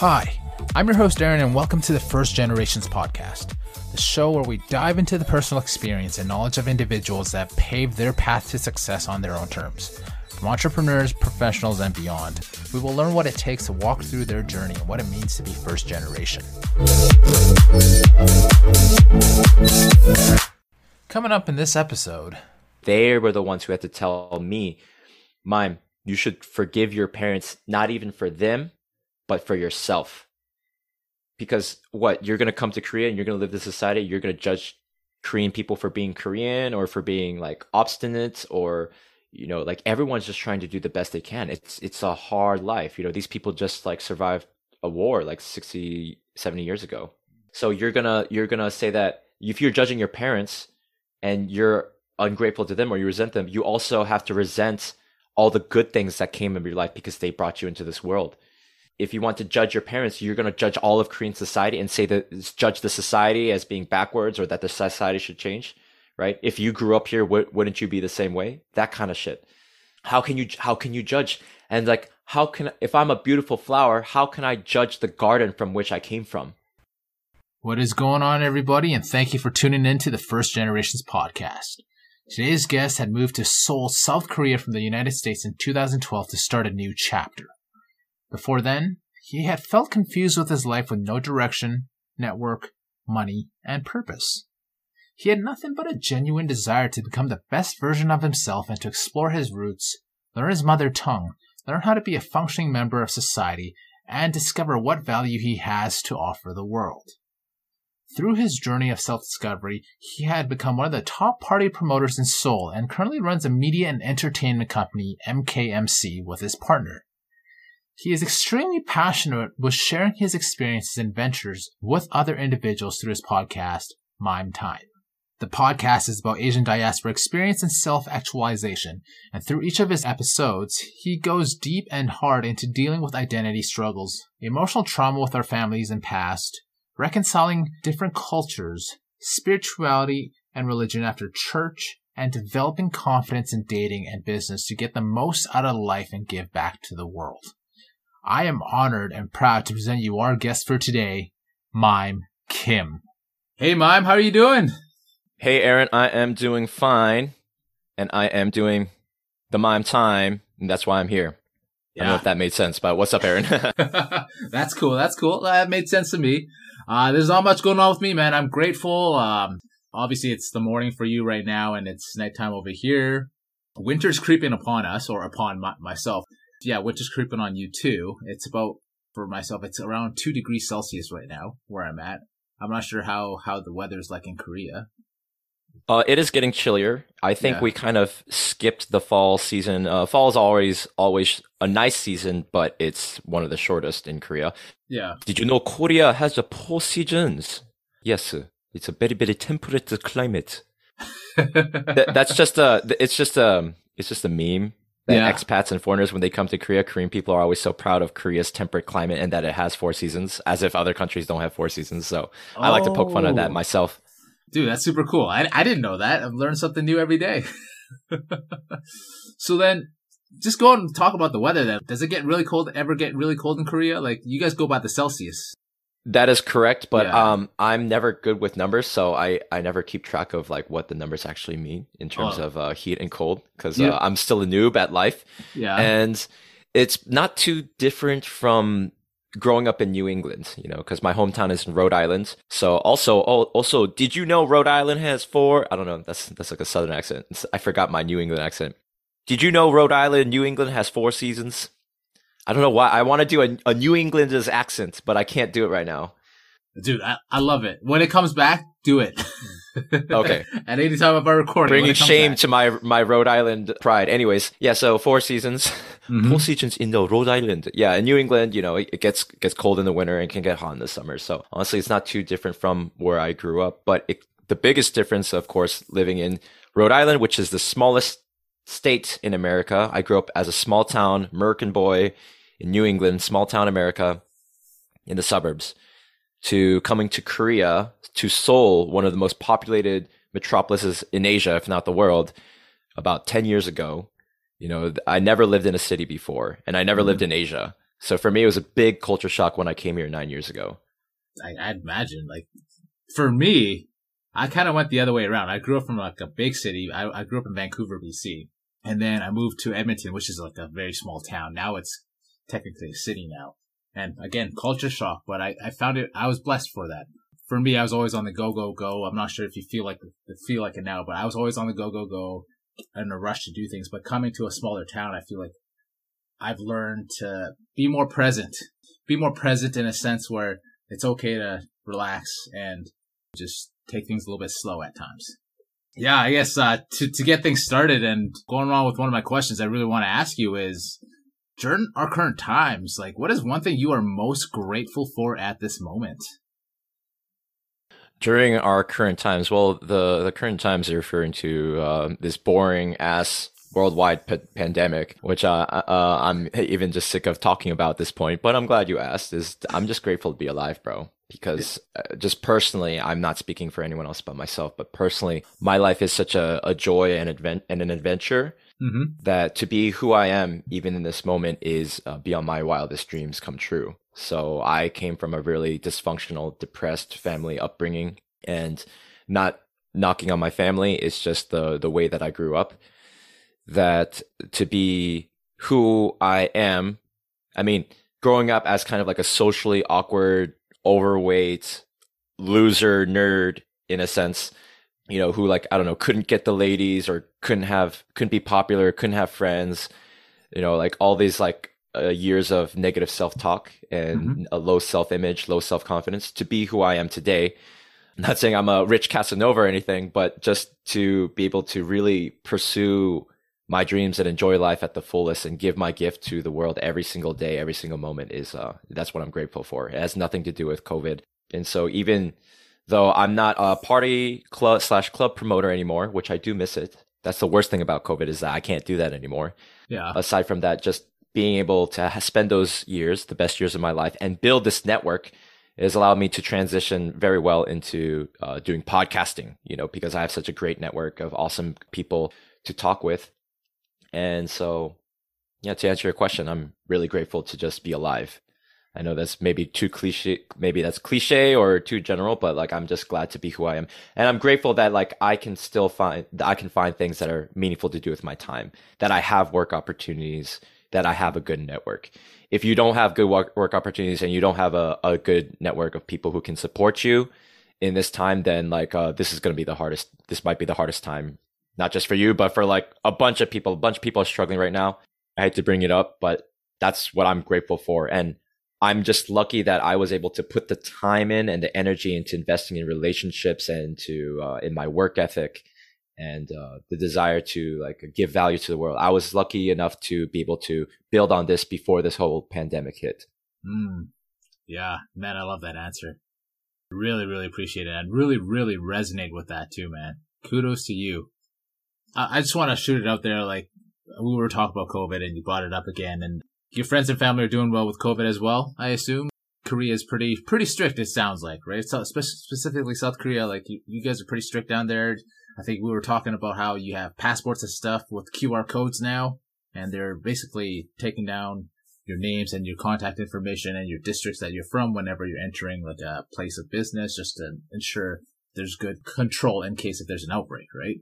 Hi, I'm your host, Aaron, and welcome to the First Generations Podcast, the show where we dive into the personal experience and knowledge of individuals that paved their path to success on their own terms. From entrepreneurs, professionals, and beyond, we will learn what it takes to walk through their journey and what it means to be first generation. Coming up in this episode, they were the ones who had to tell me, Maim, you should forgive your parents, not even for them, but for yourself. Because what you're gonna come to Korea and you're gonna live this society, you're gonna judge Korean people for being Korean or for being like obstinate or you know like everyone's just trying to do the best they can. It's it's a hard life. You know these people just like survived a war like 60 70 years ago. So you're gonna you're gonna say that if you're judging your parents and you're ungrateful to them or you resent them, you also have to resent all the good things that came in your life because they brought you into this world if you want to judge your parents, you're going to judge all of Korean society and say that judge the society as being backwards or that the society should change, right? If you grew up here, w- wouldn't you be the same way? That kind of shit. How can you how can you judge? And like, how can if I'm a beautiful flower, how can I judge the garden from which I came from? What is going on, everybody? And thank you for tuning in to the First Generations podcast. Today's guest had moved to Seoul, South Korea from the United States in 2012 to start a new chapter. Before then, he had felt confused with his life with no direction, network, money, and purpose. He had nothing but a genuine desire to become the best version of himself and to explore his roots, learn his mother tongue, learn how to be a functioning member of society, and discover what value he has to offer the world. Through his journey of self discovery, he had become one of the top party promoters in Seoul and currently runs a media and entertainment company, MKMC, with his partner. He is extremely passionate with sharing his experiences and ventures with other individuals through his podcast, Maim Time. The podcast is about Asian diaspora experience and self actualization, and through each of his episodes, he goes deep and hard into dealing with identity struggles, emotional trauma with our families and past, reconciling different cultures, spirituality and religion after church, and developing confidence in dating and business to get the most out of life and give back to the world. I am honored and proud to present you our guest for today, Maim Kim. Hey, Maim, how are you doing? Hey, Aaron, I am doing fine, and I am doing the Maim time, and that's why I'm here. Yeah. I don't know if that made sense, but what's up, Aaron? that's cool. That's cool. That made sense to me. Uh, there's not much going on with me, man. I'm grateful. Um, obviously, it's the morning for you right now, and it's nighttime over here. Winter's creeping upon us, or upon my, myself yeah, winter's creeping on you too. It's about for myself. It's around two degrees Celsius right now where I'm at. I'm not sure how how the weather's like in Korea. Uh, it is getting chillier. I think yeah. we kind of skipped the fall season. Uh, fall is always always a nice season, but it's one of the shortest in Korea. Yeah. Did you know Korea has the four seasons? Yes, it's a very very temperate climate. that, that's just a. It's just a. It's just a meme that yeah. expats and foreigners when they come to Korea, Korean people are always so proud of Korea's temperate climate and that it has four seasons, as if other countries don't have four seasons. So oh. I like to poke fun at that oh. myself. Dude, that's super cool. I, I didn't know that. I've learned something new every day. so then, just go and talk about the weather. Then, does it get really cold? Ever get really cold in Korea? Like you guys go by the Celsius. That is correct, but yeah. um, I'm never good with numbers, so I, I never keep track of like what the numbers actually mean in terms oh. of uh, heat and cold because yeah. uh, I'm still a noob at life. Yeah, and it's not too different from growing up in New England, you know, because my hometown is in Rhode Island. So also, oh, also, did you know Rhode Island has four? I don't know. That's that's like a southern accent. I forgot my New England accent. Did you know Rhode Island, New England has four seasons? I don't know why. I want to do a, a New Englander's accent, but I can't do it right now. Dude, I, I love it. When it comes back, do it. okay. At any time of our recording. Bringing shame back. to my my Rhode Island pride. Anyways, yeah, so four seasons. Mm-hmm. Four seasons in the Rhode Island. Yeah, in New England, you know, it, it, gets gets cold in the winter and can get hot in the summer. So honestly, it's not too different from where I grew up. But it, the biggest difference, of course, living in Rhode Island, which is the smallest state in America. I grew up as a small town American boy in New England, small town America, in the suburbs, to coming to Korea, to Seoul, one of the most populated metropolises in Asia, if not the world, about 10 years ago. You know, I never lived in a city before and I never mm-hmm. lived in Asia. So for me, it was a big culture shock when I came here nine years ago. I, I'd imagine, like, for me, I kind of went the other way around. I grew up from like a big city. I, I grew up in Vancouver, BC. And then I moved to Edmonton, which is like a very small town. Now it's technically a city now. And again, culture shock, but I, I found it, I was blessed for that. For me, I was always on the go, go, go. I'm not sure if you feel like, feel like it now, but I was always on the go, go, go in a rush to do things. But coming to a smaller town, I feel like I've learned to be more present, be more present in a sense where it's okay to relax and just take things a little bit slow at times. Yeah, I guess uh, to to get things started and going on with one of my questions, I really want to ask you is during our current times, like what is one thing you are most grateful for at this moment? During our current times, well, the the current times are referring to uh, this boring ass worldwide p- pandemic, which uh, uh, I'm even just sick of talking about at this point. But I'm glad you asked. Is I'm just grateful to be alive, bro. Because uh, just personally, I'm not speaking for anyone else but myself. But personally, my life is such a, a joy and advent and an adventure mm-hmm. that to be who I am, even in this moment, is uh, beyond my wildest dreams come true. So I came from a really dysfunctional, depressed family upbringing, and not knocking on my family. It's just the the way that I grew up that to be who I am, I mean, growing up as kind of like a socially awkward, overweight, loser nerd in a sense, you know, who like, I don't know, couldn't get the ladies or couldn't have, couldn't be popular, couldn't have friends, you know, like all these like uh, years of negative self talk and mm-hmm. a low self image, low self confidence to be who I am today. I'm not saying I'm a rich Casanova or anything, but just to be able to really pursue my dreams and enjoy life at the fullest and give my gift to the world every single day, every single moment is uh, that's what I'm grateful for. It has nothing to do with COVID. And so even though I'm not a party club slash club promoter anymore, which I do miss it. That's the worst thing about COVID is that I can't do that anymore. Yeah. Aside from that, just being able to spend those years, the best years of my life, and build this network has allowed me to transition very well into uh, doing podcasting. You know, because I have such a great network of awesome people to talk with and so, yeah, to answer your question, I'm really grateful to just be alive. I know that's maybe too cliche, maybe that's cliche or too general, but like I'm just glad to be who I am. And I'm grateful that like I can still find, I can find things that are meaningful to do with my time, that I have work opportunities, that I have a good network. If you don't have good work, work opportunities and you don't have a, a good network of people who can support you in this time, then like uh, this is going to be the hardest, this might be the hardest time not just for you, but for like a bunch of people. A bunch of people are struggling right now. I hate to bring it up, but that's what I'm grateful for. And I'm just lucky that I was able to put the time in and the energy into investing in relationships and to uh, in my work ethic and uh, the desire to like give value to the world. I was lucky enough to be able to build on this before this whole pandemic hit. Mm. Yeah, man, I love that answer. Really, really appreciate it. I really, really resonate with that too, man. Kudos to you. I just want to shoot it out there. Like we were talking about COVID and you brought it up again and your friends and family are doing well with COVID as well, I assume. Korea is pretty, pretty strict. It sounds like, right? So specifically South Korea, like you, you guys are pretty strict down there. I think we were talking about how you have passports and stuff with QR codes now, and they're basically taking down your names and your contact information and your districts that you're from whenever you're entering like a place of business just to ensure there's good control in case if there's an outbreak, right?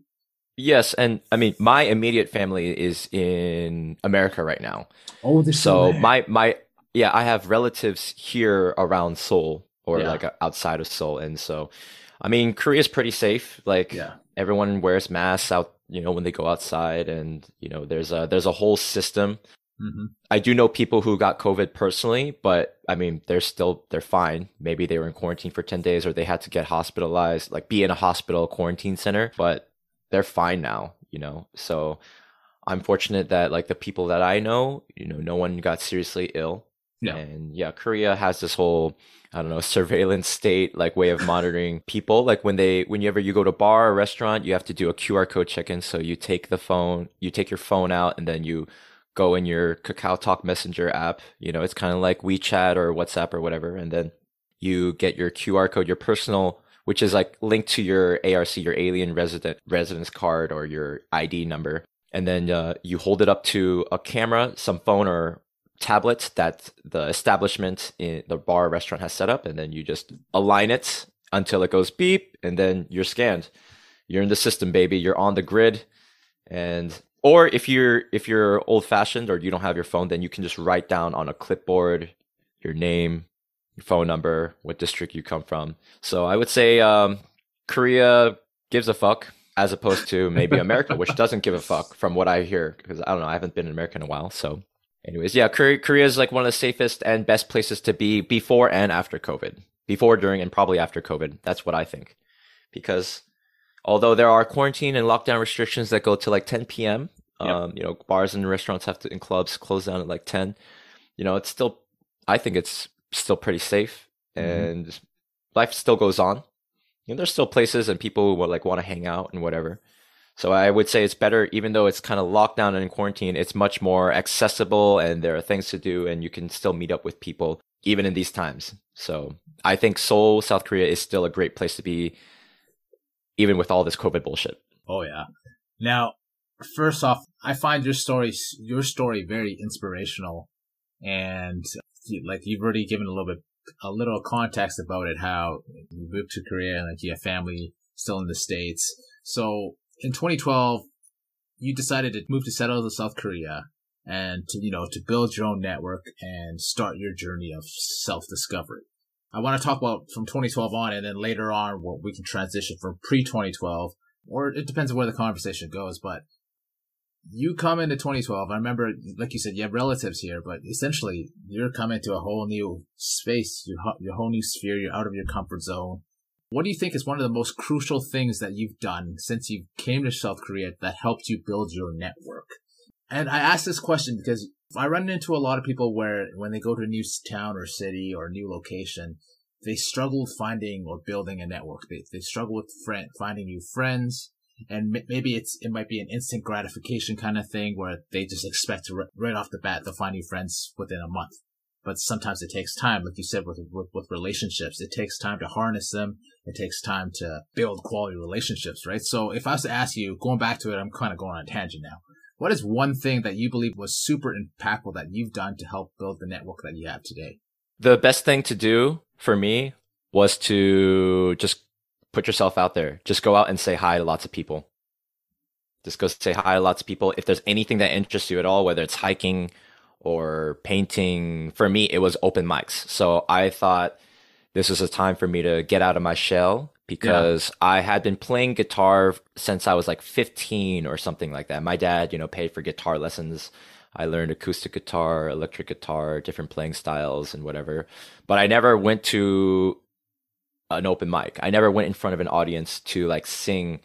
Yes, and I mean my immediate family is in America right now. Oh, so my my yeah, I have relatives here around Seoul or yeah. like outside of Seoul, and so I mean Korea is pretty safe. Like yeah. everyone wears masks out, you know, when they go outside, and you know there's a there's a whole system. Mm-hmm. I do know people who got COVID personally, but I mean they're still they're fine. Maybe they were in quarantine for ten days, or they had to get hospitalized, like be in a hospital quarantine center, but they're fine now, you know. So I'm fortunate that like the people that I know, you know, no one got seriously ill. Yeah. And yeah, Korea has this whole I don't know, surveillance state like way of monitoring people. Like when they whenever you go to bar or restaurant, you have to do a QR code check-in. So you take the phone, you take your phone out and then you go in your Kakao Talk Messenger app. You know, it's kind of like WeChat or WhatsApp or whatever. And then you get your QR code, your personal which is like linked to your ARC, your alien resident residence card or your ID number. And then uh, you hold it up to a camera, some phone or tablet that the establishment in the bar restaurant has set up, and then you just align it until it goes beep, and then you're scanned. You're in the system, baby. You're on the grid, and or if you're if you're old fashioned or you don't have your phone, then you can just write down on a clipboard your name, your phone number, what district you come from. So I would say um, Korea gives a fuck as opposed to maybe America, which doesn't give a fuck from what I hear because I don't know, I haven't been in America in a while. So, anyways, yeah, Korea, Korea is like one of the safest and best places to be before and after COVID, before, during, and probably after COVID. That's what I think, because although there are quarantine and lockdown restrictions that go to like 10 p.m. Yep. Um, you know, bars and restaurants have to, and clubs close down at like 10. You know, it's still, I think it's still pretty safe mm-hmm. and life still goes on you know, there's still places and people who like want to hang out and whatever. So I would say it's better, even though it's kind of locked down and in quarantine, it's much more accessible and there are things to do and you can still meet up with people even in these times. So I think Seoul, South Korea is still a great place to be, even with all this COVID bullshit. Oh yeah. Now, first off, I find your story, your story very inspirational and like you've already given a little bit a little context about it, how you moved to Korea and like you have family still in the States. So in 2012, you decided to move to settle to South Korea and to, you know, to build your own network and start your journey of self-discovery. I want to talk about from 2012 on and then later on we can transition from pre 2012 or it depends on where the conversation goes, but you come into 2012. I remember, like you said, you have relatives here, but essentially you're coming to a whole new space, your, your whole new sphere. You're out of your comfort zone. What do you think is one of the most crucial things that you've done since you came to South Korea that helped you build your network? And I ask this question because I run into a lot of people where when they go to a new town or city or new location, they struggle finding or building a network. They, they struggle with friend, finding new friends and maybe it's it might be an instant gratification kind of thing where they just expect to right off the bat they'll find new friends within a month. But sometimes it takes time like you said with, with, with relationships. It takes time to harness them. It takes time to build quality relationships right? So if i was to ask you going back to it i'm kind of going on a tangent now. What is one thing that you believe was super impactful that you've done to help build the network that you have today? The best thing to do for me was to just put yourself out there. Just go out and say hi to lots of people. Just go say hi to lots of people. If there's anything that interests you at all, whether it's hiking or painting, for me, it was open mics. So I thought this was a time for me to get out of my shell because yeah. I had been playing guitar since I was like 15 or something like that. My dad, you know, paid for guitar lessons. I learned acoustic guitar, electric guitar, different playing styles and whatever. But I never went to an open mic. I never went in front of an audience to like sing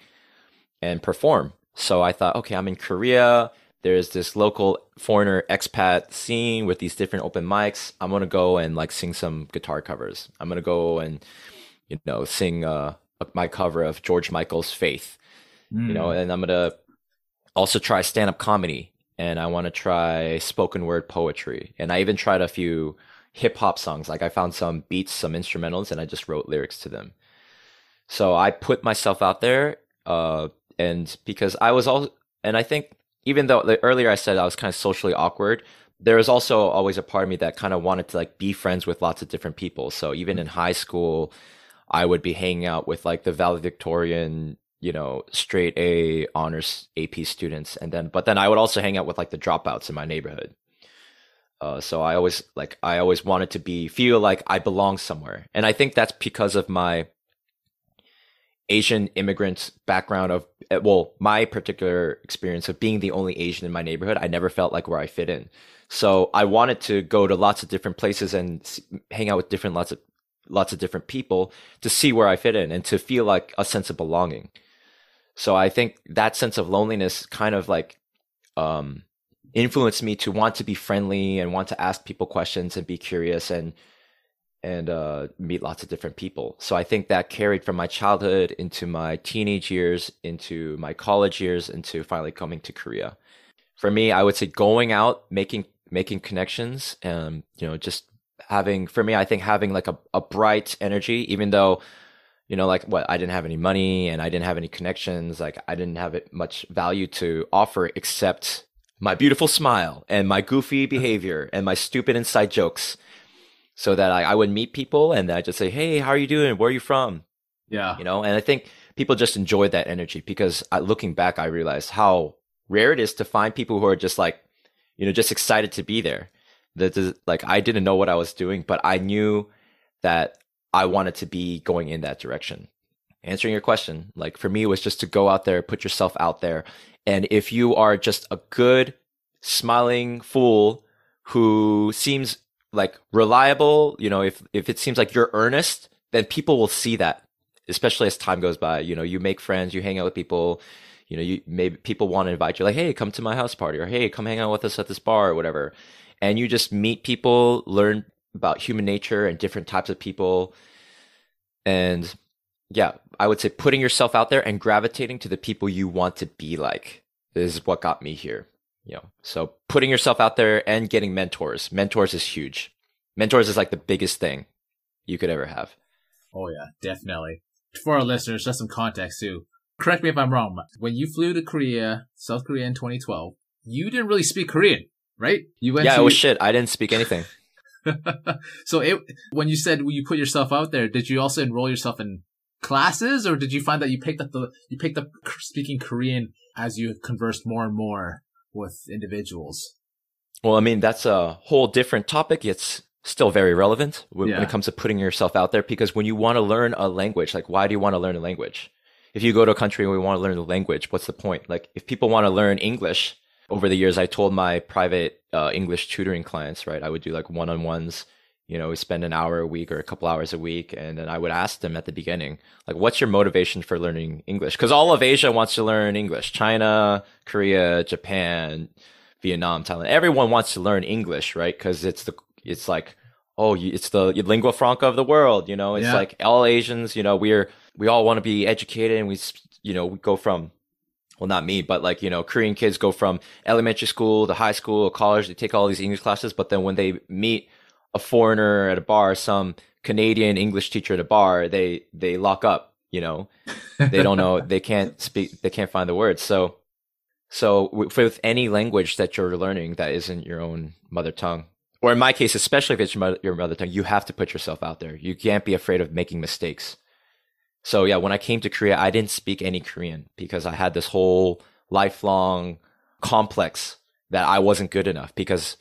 and perform. So I thought, okay, I'm in Korea. There's this local foreigner expat scene with these different open mics. I'm gonna go and like sing some guitar covers. I'm gonna go and you know sing uh, my cover of George Michael's Faith. Mm. You know, hmm. and I'm gonna also try stand up comedy and I want to try spoken word poetry. And I even tried a few hip hop songs. Like I found some beats, some instrumentals, and I just wrote lyrics to them. So I put myself out there, uh, and because I was all, and I think even though the, earlier I said I was kind of socially awkward, there was also always a part of me that kind of wanted to like be friends with lots of different people. So even in high school, I would be hanging out with like the valedictorian, you know, straight A honors AP students, and then but then I would also hang out with like the dropouts in my neighborhood. Uh, so I always like I always wanted to be feel like I belong somewhere, and I think that's because of my Asian immigrant background of eh, well, my particular experience of being the only Asian in my neighborhood. I never felt like where I fit in, so I wanted to go to lots of different places and hang out with different lots of lots of different people to see where I fit in and to feel like a sense of belonging. So I think that sense of loneliness kind of like um influenced me to want to be friendly and want to ask people questions and be curious and and uh, meet lots of different people. So I think that carried from my childhood into my teenage years, into my college years, into finally coming to Korea. For me, I would say going out, making making connections, and you know, just having for me, I think having like a, a bright energy, even though you know, like what I didn't have any money and I didn't have any connections, like I didn't have it much value to offer except my beautiful smile and my goofy behavior and my stupid inside jokes so that I, I would meet people and I just say, Hey, how are you doing? Where are you from? Yeah. You know, and I think people just enjoyed that energy because I, looking back, I realized how rare it is to find people who are just like, you know, just excited to be there. That like I didn't know what I was doing, but I knew that I wanted to be going in that direction. Answering your question, like for me, it was just to go out there, put yourself out there. And if you are just a good, smiling fool who seems like reliable, you know, if, if it seems like you're earnest, then people will see that, especially as time goes by. You know, you make friends, you hang out with people, you know, you maybe people want to invite you, like, hey, come to my house party, or hey, come hang out with us at this bar, or whatever. And you just meet people, learn about human nature and different types of people. And yeah, I would say putting yourself out there and gravitating to the people you want to be like is what got me here. You know, so putting yourself out there and getting mentors. Mentors is huge. Mentors is like the biggest thing you could ever have. Oh yeah, definitely. For our listeners, just some context too. Correct me if I'm wrong. When you flew to Korea, South Korea in 2012, you didn't really speak Korean, right? You went. Yeah, to... it was shit. I didn't speak anything. so it, when you said you put yourself out there, did you also enroll yourself in classes, or did you find that you picked up the you picked up speaking Korean as you conversed more and more with individuals? Well, I mean that's a whole different topic. It's still very relevant when, yeah. it comes to putting yourself out there because when you want to learn a language, like why do you want to learn a language? If you go to a country and we want to learn the language, what's the point? Like if people want to learn English, over the years, I told my private uh, English tutoring clients, right, I would do like one on ones. You know, we spend an hour a week or a couple hours a week, and then I would ask them at the beginning, like, what's your motivation for learning English? Because all of Asia wants to learn English. China, Korea, Japan, Vietnam, Thailand. Everyone wants to learn English, right? Because it's the it's like oh, it's the lingua franca of the world. You know, it's yeah. like all Asians. You know, we're we all want to be educated, and we you know we go from well, not me, but like, you know, Korean kids go from elementary school to high school, college, they take all these English classes, but then when they meet a foreigner at a bar, some Canadian English teacher at a bar, they, they lock up, you know, they don't know, they can't speak, they can't find the words. So, so with any language that you're learning that isn't your own mother tongue, or in my case, especially if it's your mother, your mother tongue, you have to put yourself out there. You can't be afraid of making mistakes. So yeah, when I came to Korea, I didn't speak any Korean because I had this whole lifelong complex that I wasn't good enough because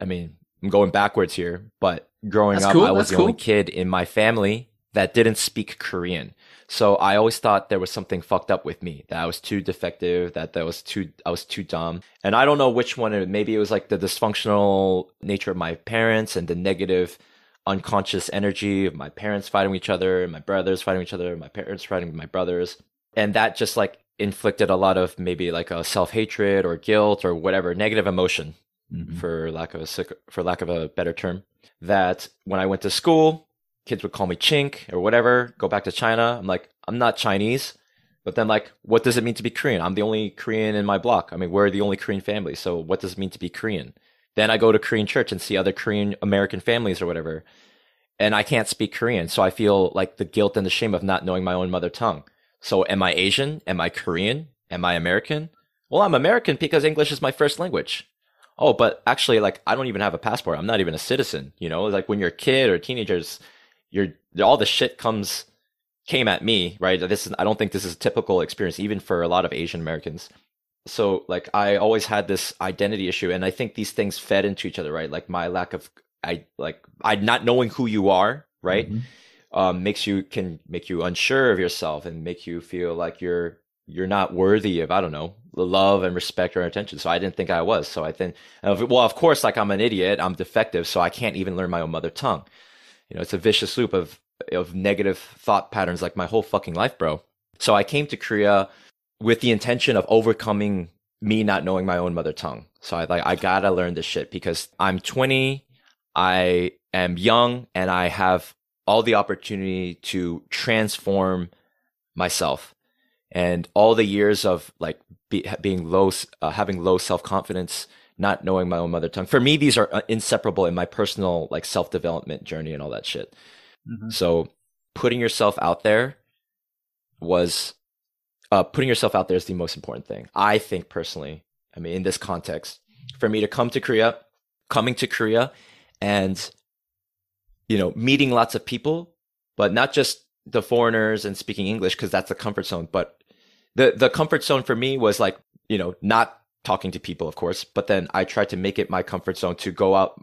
I mean, I'm going backwards here, but growing That's up, cool. I was That's the cool. only kid in my family that didn't speak Korean. So I always thought there was something fucked up with me, that I was too defective, that that was too I was too dumb. And I don't know which one maybe it was like the dysfunctional nature of my parents and the negative unconscious energy of my parents fighting each other, my brothers fighting each other, my parents fighting with my brothers. And that just like inflicted a lot of maybe like a self hatred or guilt or whatever negative emotion mm-hmm. for lack of a for lack of a better term. That when I went to school, kids would call me chink or whatever, go back to China. I'm like, I'm not Chinese. But then like, what does it mean to be Korean? I'm the only Korean in my block. I mean, we're the only Korean family. So what does it mean to be Korean? Then I go to Korean church and see other Korean American families or whatever. And I can't speak Korean. So I feel like the guilt and the shame of not knowing my own mother tongue. So am I Asian? Am I Korean? Am I American? Well, I'm American because English is my first language. Oh, but actually, like, I don't even have a passport. I'm not even a citizen. You know, like when you're a kid or teenagers, you're all the shit comes came at me, right? This is I don't think this is a typical experience, even for a lot of Asian Americans so like I always had this identity issue, and I think these things fed into each other, right? Like my lack of I like I not knowing who you are, right? Mm-hmm. Um, makes you can make you unsure of yourself and make you feel like you're you're not worthy of I don't know the love and respect or attention. So I didn't think I was. So I think well, of course, like I'm an idiot, I'm defective, so I can't even learn my own mother tongue. You know, it's a vicious loop of of negative thought patterns like my whole fucking life, bro. So I came to Korea with the intention of overcoming me not knowing my own mother tongue. So I like I gotta learn this shit because I'm 20, I am young, and I have all the opportunity to transform myself. And all the years of like be, being low, uh, having low self confidence, not knowing my own mother tongue. For me, these are uh, inseparable in my personal like self development journey and all that shit. Mm-hmm. So putting yourself out there was uh, putting yourself out there is the most important thing. I think personally, I mean, in this context, for me to come to Korea, coming to Korea and, you know, meeting lots of people, but not just the foreigners and speaking English, because that's the comfort zone. But the, the comfort zone for me was like, you know, not talking to people, of course, but then I tried to make it my comfort zone to go out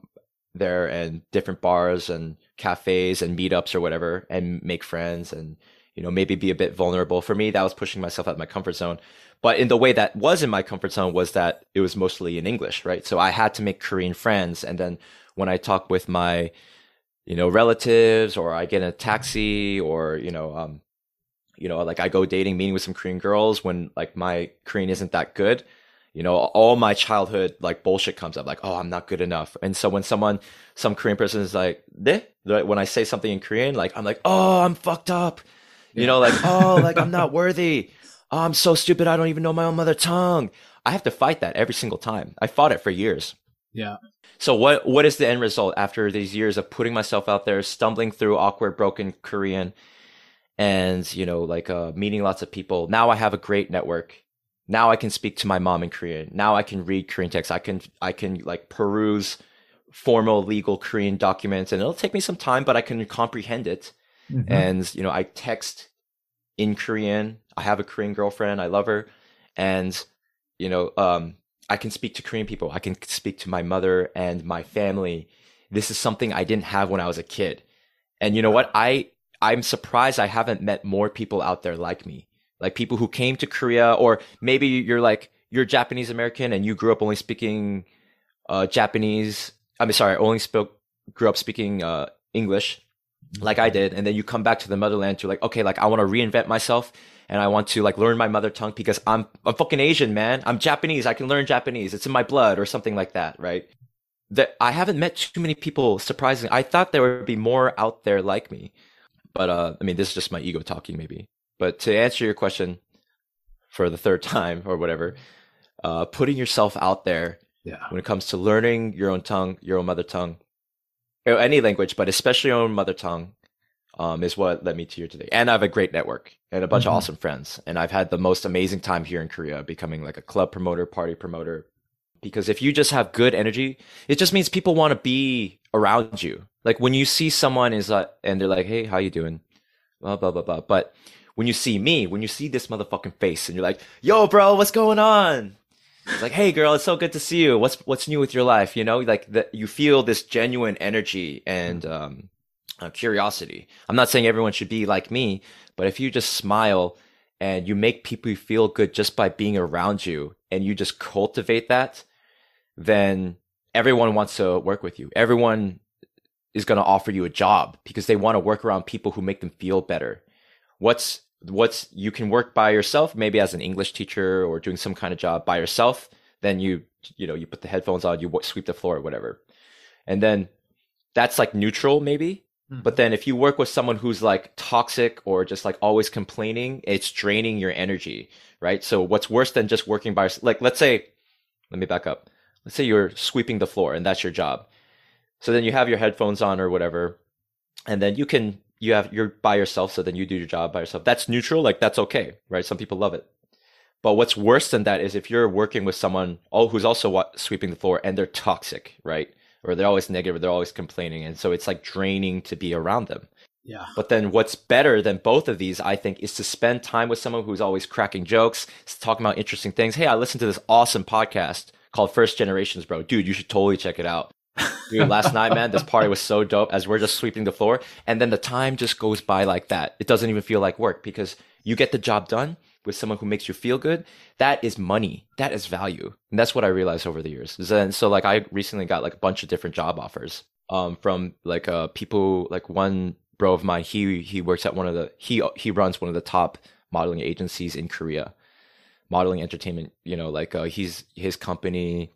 there and different bars and cafes and meetups or whatever and make friends and you know maybe be a bit vulnerable. For me that was pushing myself out of my comfort zone. But in the way that was in my comfort zone was that it was mostly in english right? So i had to make korean friends. And then when i talk with my you know relatives or i get in a taxi or you know um you know like i go dating meeting with some korean girls when like my korean isn't that good you know all my childhood like bullshit comes up like oh i'm not good enough. And so when someone some korean person is like "Ne?" when i say something in korean like i'm like oh i'm fucked up. You know like oh like i'm not worthy. Oh, i'm so stupid i don't even know my own mother tongue. I have to fight that every single time. I fought it for years yeah so what what is the end result after these years of putting myself out there stumbling through awkward broken korean and you know like uh, meeting lots of people now i have a great network now I can speak to my mom in Korean. Now I can read Korean text. I can I can like peruse formal legal Korean documents and it'll take me some time, but I can comprehend it. Mm-hmm. And you know, I text in Korean. I have a Korean girlfriend. I love her. And you know, um, I can speak to Korean people. I can speak to my mother and my family. This is something I didn't have when I was a kid. And you know what? I I'm surprised I haven't met more people out there like me like people who came to Korea, or maybe you're like you're Japanese American and you grew up only speaking uh, Japanese. I mean, sorry, only spoke grew up speaking uh, English, like I did, and then you come back to the motherland. You're like, okay, like I want to reinvent myself and I want to like learn my mother tongue because I'm I'm fucking Asian, man. I'm Japanese. I can learn Japanese. It's in my blood or something like that, right? That I haven't met too many people. Surprisingly, I thought there would be more out there like me, but uh, I mean, this is just my ego talking, maybe. But to answer your question for the third time or whatever, uh, putting yourself out there yeah. when it comes to learning your own tongue, your own mother tongue, or any language, but especially your own mother tongue, um, is what led me to here today. And I have a great network and a bunch mm-hmm. of awesome friends. And I've had the most amazing time here in Korea, becoming like a club promoter, party promoter. Because if you just have good energy, it just means people want to be around you. Like when you see someone is like, and they're like, "Hey, how you doing?" Blah blah blah blah. But when you see me, when you see this motherfucking face, and you're like, "Yo, bro, what's going on?" It's like, "Hey, girl, it's so good to see you. What's what's new with your life?" You know, like that. You feel this genuine energy and um, uh, curiosity. I'm not saying everyone should be like me, but if you just smile and you make people feel good just by being around you, and you just cultivate that, then everyone wants to work with you. Everyone is going to offer you a job because they want to work around people who make them feel better what's what's you can work by yourself maybe as an english teacher or doing some kind of job by yourself then you you know you put the headphones on you sweep the floor or whatever and then that's like neutral maybe. Hmm. but then if you work with someone who's like toxic or just like always complaining it's draining your energy right so what's worse than just working by like let's say let me back up let's say you're sweeping the floor and that's your job so then you have your headphones on or whatever and then you can you have you're by yourself, so then you do your job by yourself. That's neutral, like that's okay, right? Some people love it. But what's worse than that is if you're working with someone oh, who's also sweeping the floor and they're toxic, right? Or they're always negative, or they're always complaining, and so it's like draining to be around them. Yeah. But then what's better than both of these, I think, is to spend time with someone who's always cracking jokes, talking about interesting things. Hey, I listened to this awesome podcast called First Generations, bro. Dude, you should totally check it out. Dude, last night, man, this party was so dope as we're just sweeping the floor. And then the time just goes by like that. It doesn't even feel like work because you get the job done with someone who makes you feel good. That is money. That is value. And that's what I realized over the years. And so like I recently got like a bunch of different job offers um, from like uh, people like one bro of mine, he he works at one of the he he runs one of the top modeling agencies in Korea. Modeling entertainment, you know, like uh, he's his company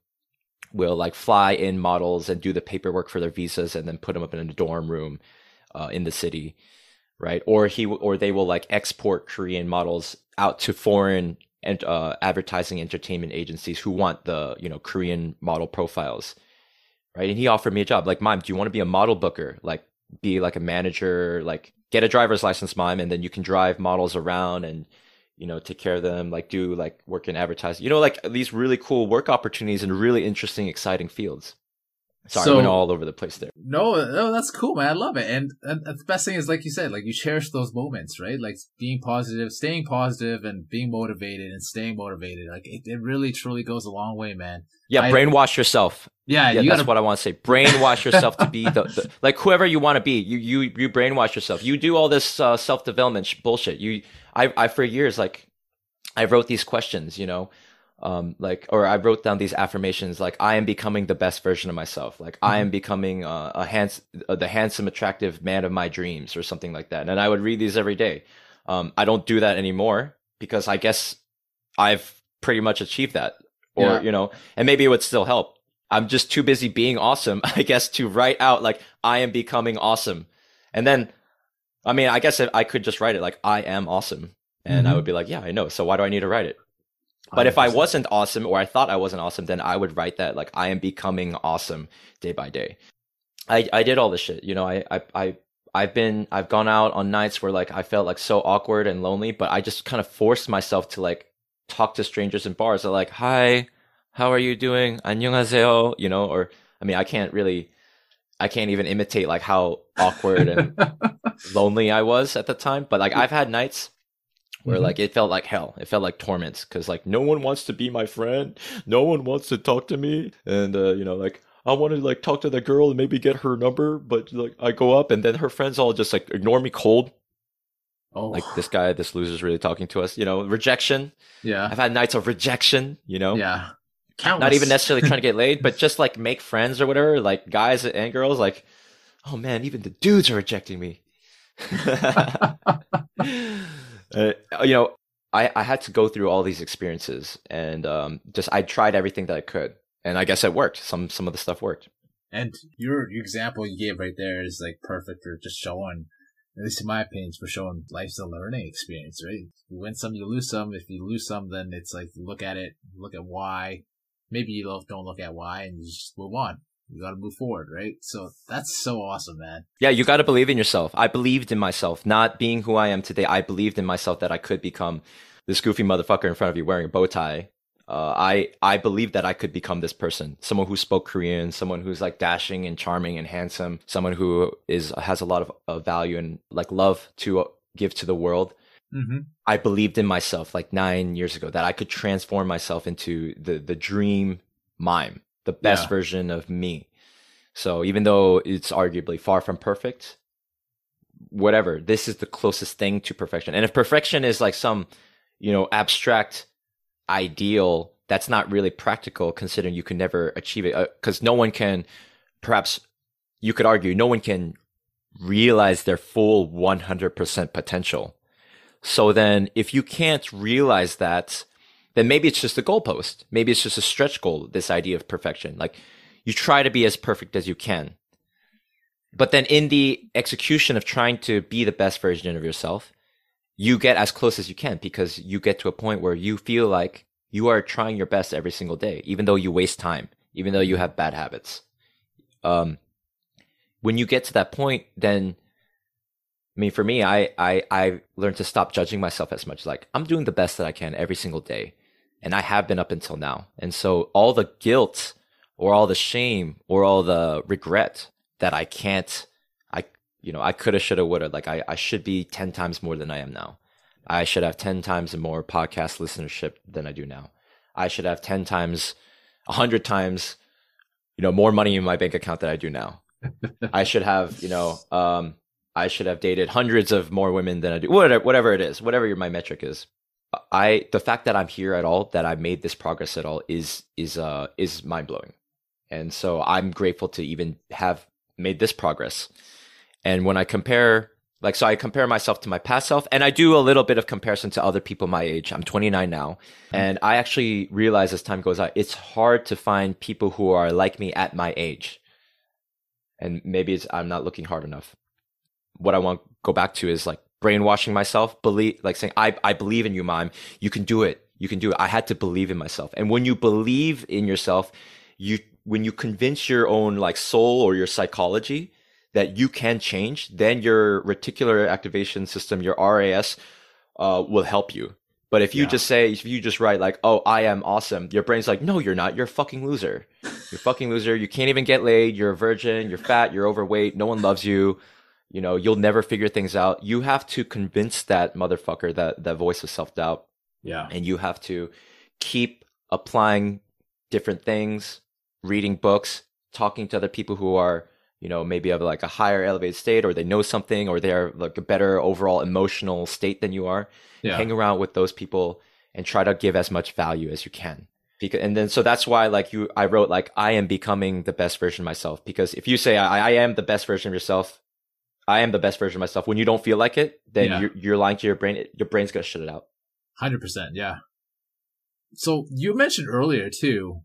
will like fly in models and do the paperwork for their visas and then put them up in a dorm room uh, in the city right or he or they will like export korean models out to foreign and uh, advertising entertainment agencies who want the you know korean model profiles right? And he offered me a job. Like mom do you want to be a model booker? Like be like a manager like get a driver's license mom and then you can drive models around and you know, take care of them, like do like work in advertising, you know, like these really cool work opportunities in really interesting, exciting fields. Sorry, So- I went all over the place there. No, no, that's cool, man. I love it. And, and the best thing is, like you said, like you cherish those moments, right? Like being positive, staying positive, and being motivated and staying motivated. Like it, it really, truly goes a long way, man. Yeah, I- brainwash yourself. Yeah, yeah, you that's gotta. what I want to say. Brainwash yourself to be the, the like whoever you want to be. You you you brainwash yourself. You do all this uh, self development sh- bullshit. You I I for years like I wrote these questions, you know, um like or I wrote down these affirmations like I am becoming the best version of myself. Like I am becoming uh, a hands uh, the handsome attractive man of my dreams or something like that. And I would read these every day. Um I don't do that anymore because I guess I've pretty much achieved that. Or Yeah. you know, and maybe it would still help. I'm just too busy being awesome, I guess, to write out like I am becoming awesome. And then, I mean, I guess if I could just write it like I am awesome, and I Mhm. would be like, yeah, I know. So why do I need to write it? But if I 100%. wasn't awesome, or I thought I wasn't awesome, then I would write that like I am becoming awesome day by day. I I did all this shit, you know. I I I. I've been I've gone out on nights where like I felt like so awkward and lonely, but I just kind of forced myself to like talk to strangers in bars. They're like, "Hi, how are you doing? 안녕하세요." You know, or I mean, I can't really, I can't even imitate like how awkward and lonely I was at the time. But like, I've had nights where Mhm. like it felt like hell. It felt like torments because like no one wants to be my friend, no one wants to talk to me, and uh, you know, like I want to like talk to the girl and maybe get her number, but like I go up and then her friends all just like ignore me cold. oh, Like this guy, this loser's really talking to us. You know, rejection. yeah, I've had nights of rejection. You know, yeah, countless. not even necessarily trying to get laid, but just like make friends or whatever, like guys and girls, like, oh man, even the dudes are rejecting me. uh, you know, I, I had to go through all these experiences and um, just I tried everything that I could. And I guess it worked. Some some of the stuff worked. And your, your example you gave right there is like perfect for just showing, at least in my opinion, for showing life's a learning experience, right? You win some, you lose some. If you lose some, then it's like look at it, look at why. Maybe you don't look at why and you just move on. You got to move forward, right? So that's so awesome, man. Yeah, you got to believe in yourself. I believed in myself, not being who I am today. I believed in myself that I could become this goofy motherfucker in front of you wearing a bow tie. Uh, I I believed that I could become this person, someone who spoke Korean, someone who's like dashing and charming and handsome, someone who is has a lot of uh, value and like love to uh, give to the world. Mm-hmm. I believed in myself like nine years ago that I could transform myself into the the dream Maim, the best Yeah. version of me. So even though it's arguably far from perfect, whatever, this is the closest thing to perfection. And if perfection is like some, you know, abstract ideal, that's not really practical considering you can never achieve it uh, because no one can perhaps you could argue no one can realize their full 100% potential. So then if you can't realize that, then maybe it's just a goalpost. Maybe it's just a stretch goal, this idea of perfection. Like you try to be as perfect as you can. But then in the execution of trying to be the best version of yourself, you get as close as you can because you get to a point where you feel like you are trying your best every single day, even though you waste time, even though you have bad habits. Um, when you get to that point, then I mean, for me, I, I, I learned to stop judging myself as much. Like I'm doing the best that I can every single day. And I have been up until now. And so all the guilt or all the shame or all the regret that I can't, I, you know, I coulda, shoulda, woulda, like I, I should be 10 times more than I am now. I should have 10 times more podcast listenership than I do now. I should have 10 times, 100 times, you know, more money in my bank account than I do now. I should have, you know, um, I should have dated hundreds of more women than I do. Whatever, whatever it is, whatever your, my metric is. I the fact that I'm here at all, that I made this progress at all, is is uh is mind blowing, and so I'm grateful to even have made this progress. And when I compare, like, so I compare myself to my past self, and I do a little bit of comparison to other people my age. I'm 29 now, and I actually realize as time goes on, it's hard to find people who are like me at my age. And maybe it's I'm not looking hard enough. What I want to go back to is like brainwashing myself, believe like saying, I, I believe in you, mom. You can do it. You can do it. I had to believe in myself. And when you believe in yourself, you when you convince your own like soul or your psychology that you can change, then your reticular activation system, your RAS, uh, will help you But if you Yeah. just say, if you just write like, "Oh, I am awesome," your brain's like, "No, you're not. You're a fucking loser. You're a fucking loser. You can't even get laid. You're a virgin. You're fat. You're overweight. No one loves you. You know, you'll never figure things out." You have to convince that motherfucker that that voice of self doubt Yeah. and you have to keep applying different things, reading books, talking to other people who are, you know, maybe of like a higher elevated state or they know something or they're like a better overall emotional state than you are. Yeah. Hang around with those people and try to give as much value as you can. Because, and then so that's why like you I wrote like I am becoming the best version of myself because if you say I, I am the best version of yourself, I am the best version of myself. When you don't feel like it, then Yeah. you're, you're lying to your brain. Your brain's gonna shut it out. Hundred percent, yeah. So you mentioned earlier too,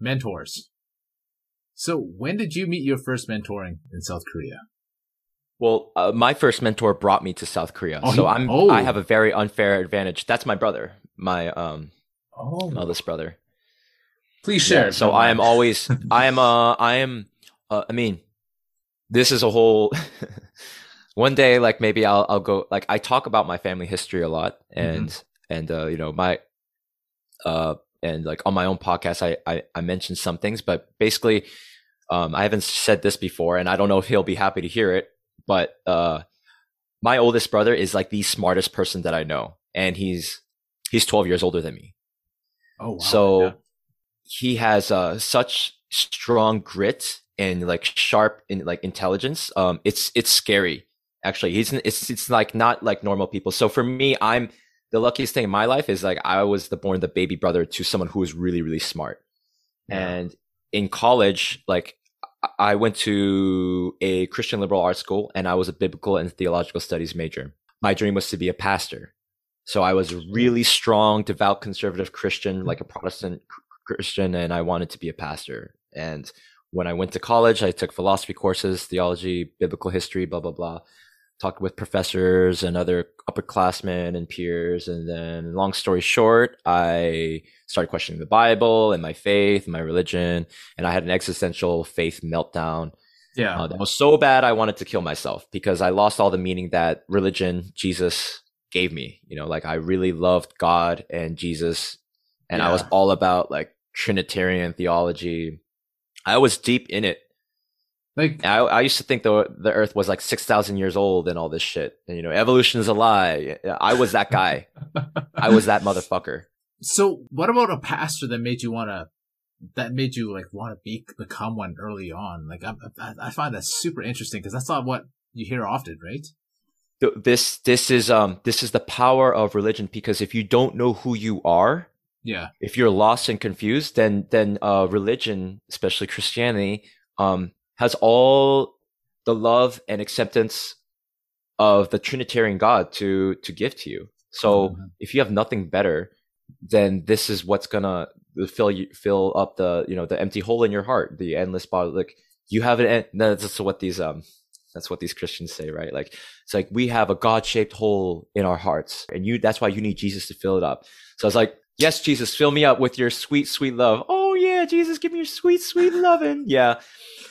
mentors. So when did you meet your first mentoring in South Korea? Well, uh, my first mentor brought me to South Korea, Oh, so he- I'm oh. I have a very unfair advantage. That's my brother, my um Oh, eldest brother. please share. Yeah, so I am always I am uh I am uh, I mean, this is a whole. one day, like maybe I'll I'll go like I talk about my family history a lot, and and uh, you know my uh and like on my own podcast I I, I mentioned some things, but basically, um I haven't said this before, and I don't know if he'll be happy to hear it, but uh my oldest brother is like the smartest person that I know, and he's he's 12 years older than me. Oh, wow. so yeah. he has uh, such strong grit and like sharp and like intelligence. Um, it's it's scary. Actually, he's it's it's like not like normal people. So for me, I'm the luckiest thing in my life is like I was the born the baby brother to someone who was really really smart. Yeah. And in college, like I- went to a Christian liberal arts school and I was a biblical and theological studies major. My dream was to be a pastor. So I was a really strong, devout, conservative Christian, like a Protestant Christian, and I wanted to be a pastor. And when I went to college, I took philosophy courses, theology, biblical history, blah, blah, blah. Talked with professors and other upperclassmen and peers. And then, long story short, I started questioning the Bible and my faith and my religion. And I had an existential faith meltdown yeah. uh, that was so bad I wanted to kill myself because I lost all the meaning that religion, Jesus gave me. You know, like I really loved God and Jesus, and I was all about like Trinitarian theology. I was deep in it. like I, I used to think the the Earth was like six thousand years old and all this shit. And you know, evolution is a lie. I was that guy. I was that motherfucker. So, what about a pastor that made you want to, that made you like want to be become one early on? Like, I, I, I find that super interesting because that's not what you hear often, right? This this is um this is the power of religion because if you don't know who you are, Yeah, if you're lost and confused, then then uh, religion, especially Christianity, um, has all the love and acceptance of the Trinitarian God to to give to you. So Mhm. if you have nothing better, then this is what's gonna fill you fill up the you know the empty hole in your heart, the endless body. Like you have an that's what these um that's what these Christians say, right? Like it's like we have a God shaped hole in our hearts, and you that's why you need Jesus to fill it up. So I was like, yes, Jesus, fill me up with your sweet, sweet love. Oh yeah, Jesus, give me your sweet, sweet loving. Yeah.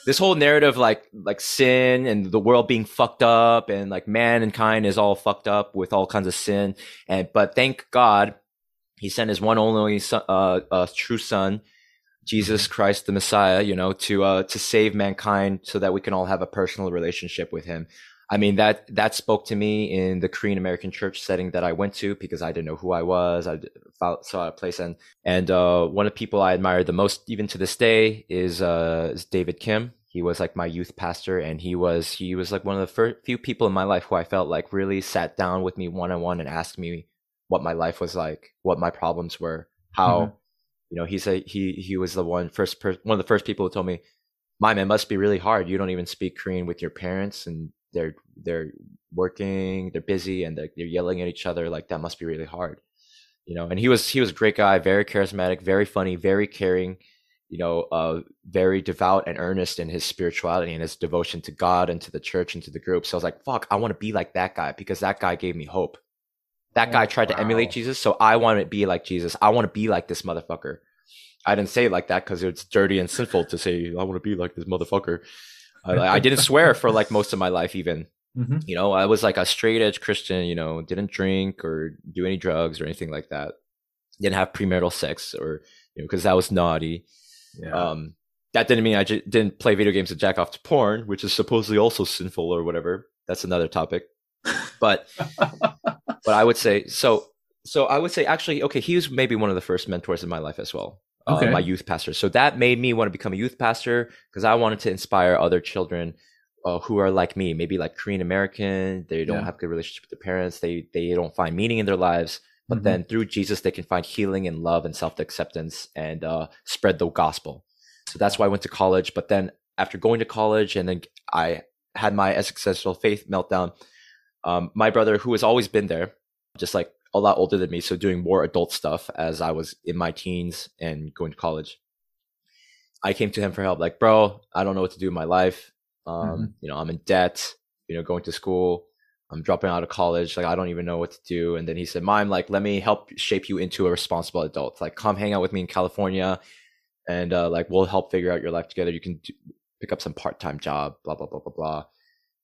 This whole narrative, like like sin and the world being fucked up, and like mankind is all fucked up with all kinds of sin. And but thank God, He sent His one only son, uh, uh, true Son, Jesus Christ, the Messiah. You know, to uh to save mankind, so that we can all have a personal relationship with Him. I mean that that spoke to me in the Korean American church setting that I went to because I didn't know who I was. I saw a place and and uh, one of the people I admire the most, even to this day, is uh, is David Kim. He was like my youth pastor, and he was he was like one of the first few people in my life who I felt like really sat down with me one on one and asked me what my life was like, what my problems were, how Mhm. you know he's a he he was the one first per- one of the first people who told me, "My man must be really hard. You don't even speak Korean with your parents, and they're they're working, they're busy, and they're, they're yelling at each other. Like that must be really hard." You know, and he was he was a great guy, very charismatic, very funny, very caring. You know, uh, very devout and earnest in his spirituality and his devotion to God and to the church and to the group. So I was like, "Fuck, I want to be like that guy because that guy gave me hope." That guy tried to emulate Jesus, so I want to be like Jesus. I want to be like this motherfucker. I didn't say it like that because it's dirty and sinful to say I want to be like this motherfucker. I, I didn't swear for like most of my life, even Mm-hmm. You know, I was like a straight edge Christian, you know, didn't drink or do any drugs or anything like that. Didn't have premarital sex or, you know, because that was naughty. Yeah. Um, that didn't mean I j- didn't play video games to jack off to porn, which is supposedly also sinful or whatever. That's another topic. But, but I would say, so, so I would say actually, okay, he was maybe one of the first mentors in my life as well. Uh, okay. Uh, my youth pastor. So that made me want to become a youth pastor because I wanted to inspire other children uh, who are like me, maybe like Korean American. They don't yeah. have good relationship with their parents. They they don't find meaning in their lives. But mm-hmm. then through Jesus, they can find healing and love and self acceptance and uh, spread the gospel. So that's why I went to college. But then after going to college and then I had my existential faith meltdown, um, my brother, who has always been there, just like a lot older than me, so doing more adult stuff as I was in my teens and going to college. I came to him for help, like, bro, I don't know what to do in my life. Um, mm-hmm. You know, I'm in debt. You know, going to school. I'm dropping out of college. Like, I don't even know what to do. And then he said, "Maim, like, let me help shape you into a responsible adult. Like, come hang out with me in California, and uh, like, we'll help figure out your life together. You can do, pick up some part time job, blah blah blah blah blah,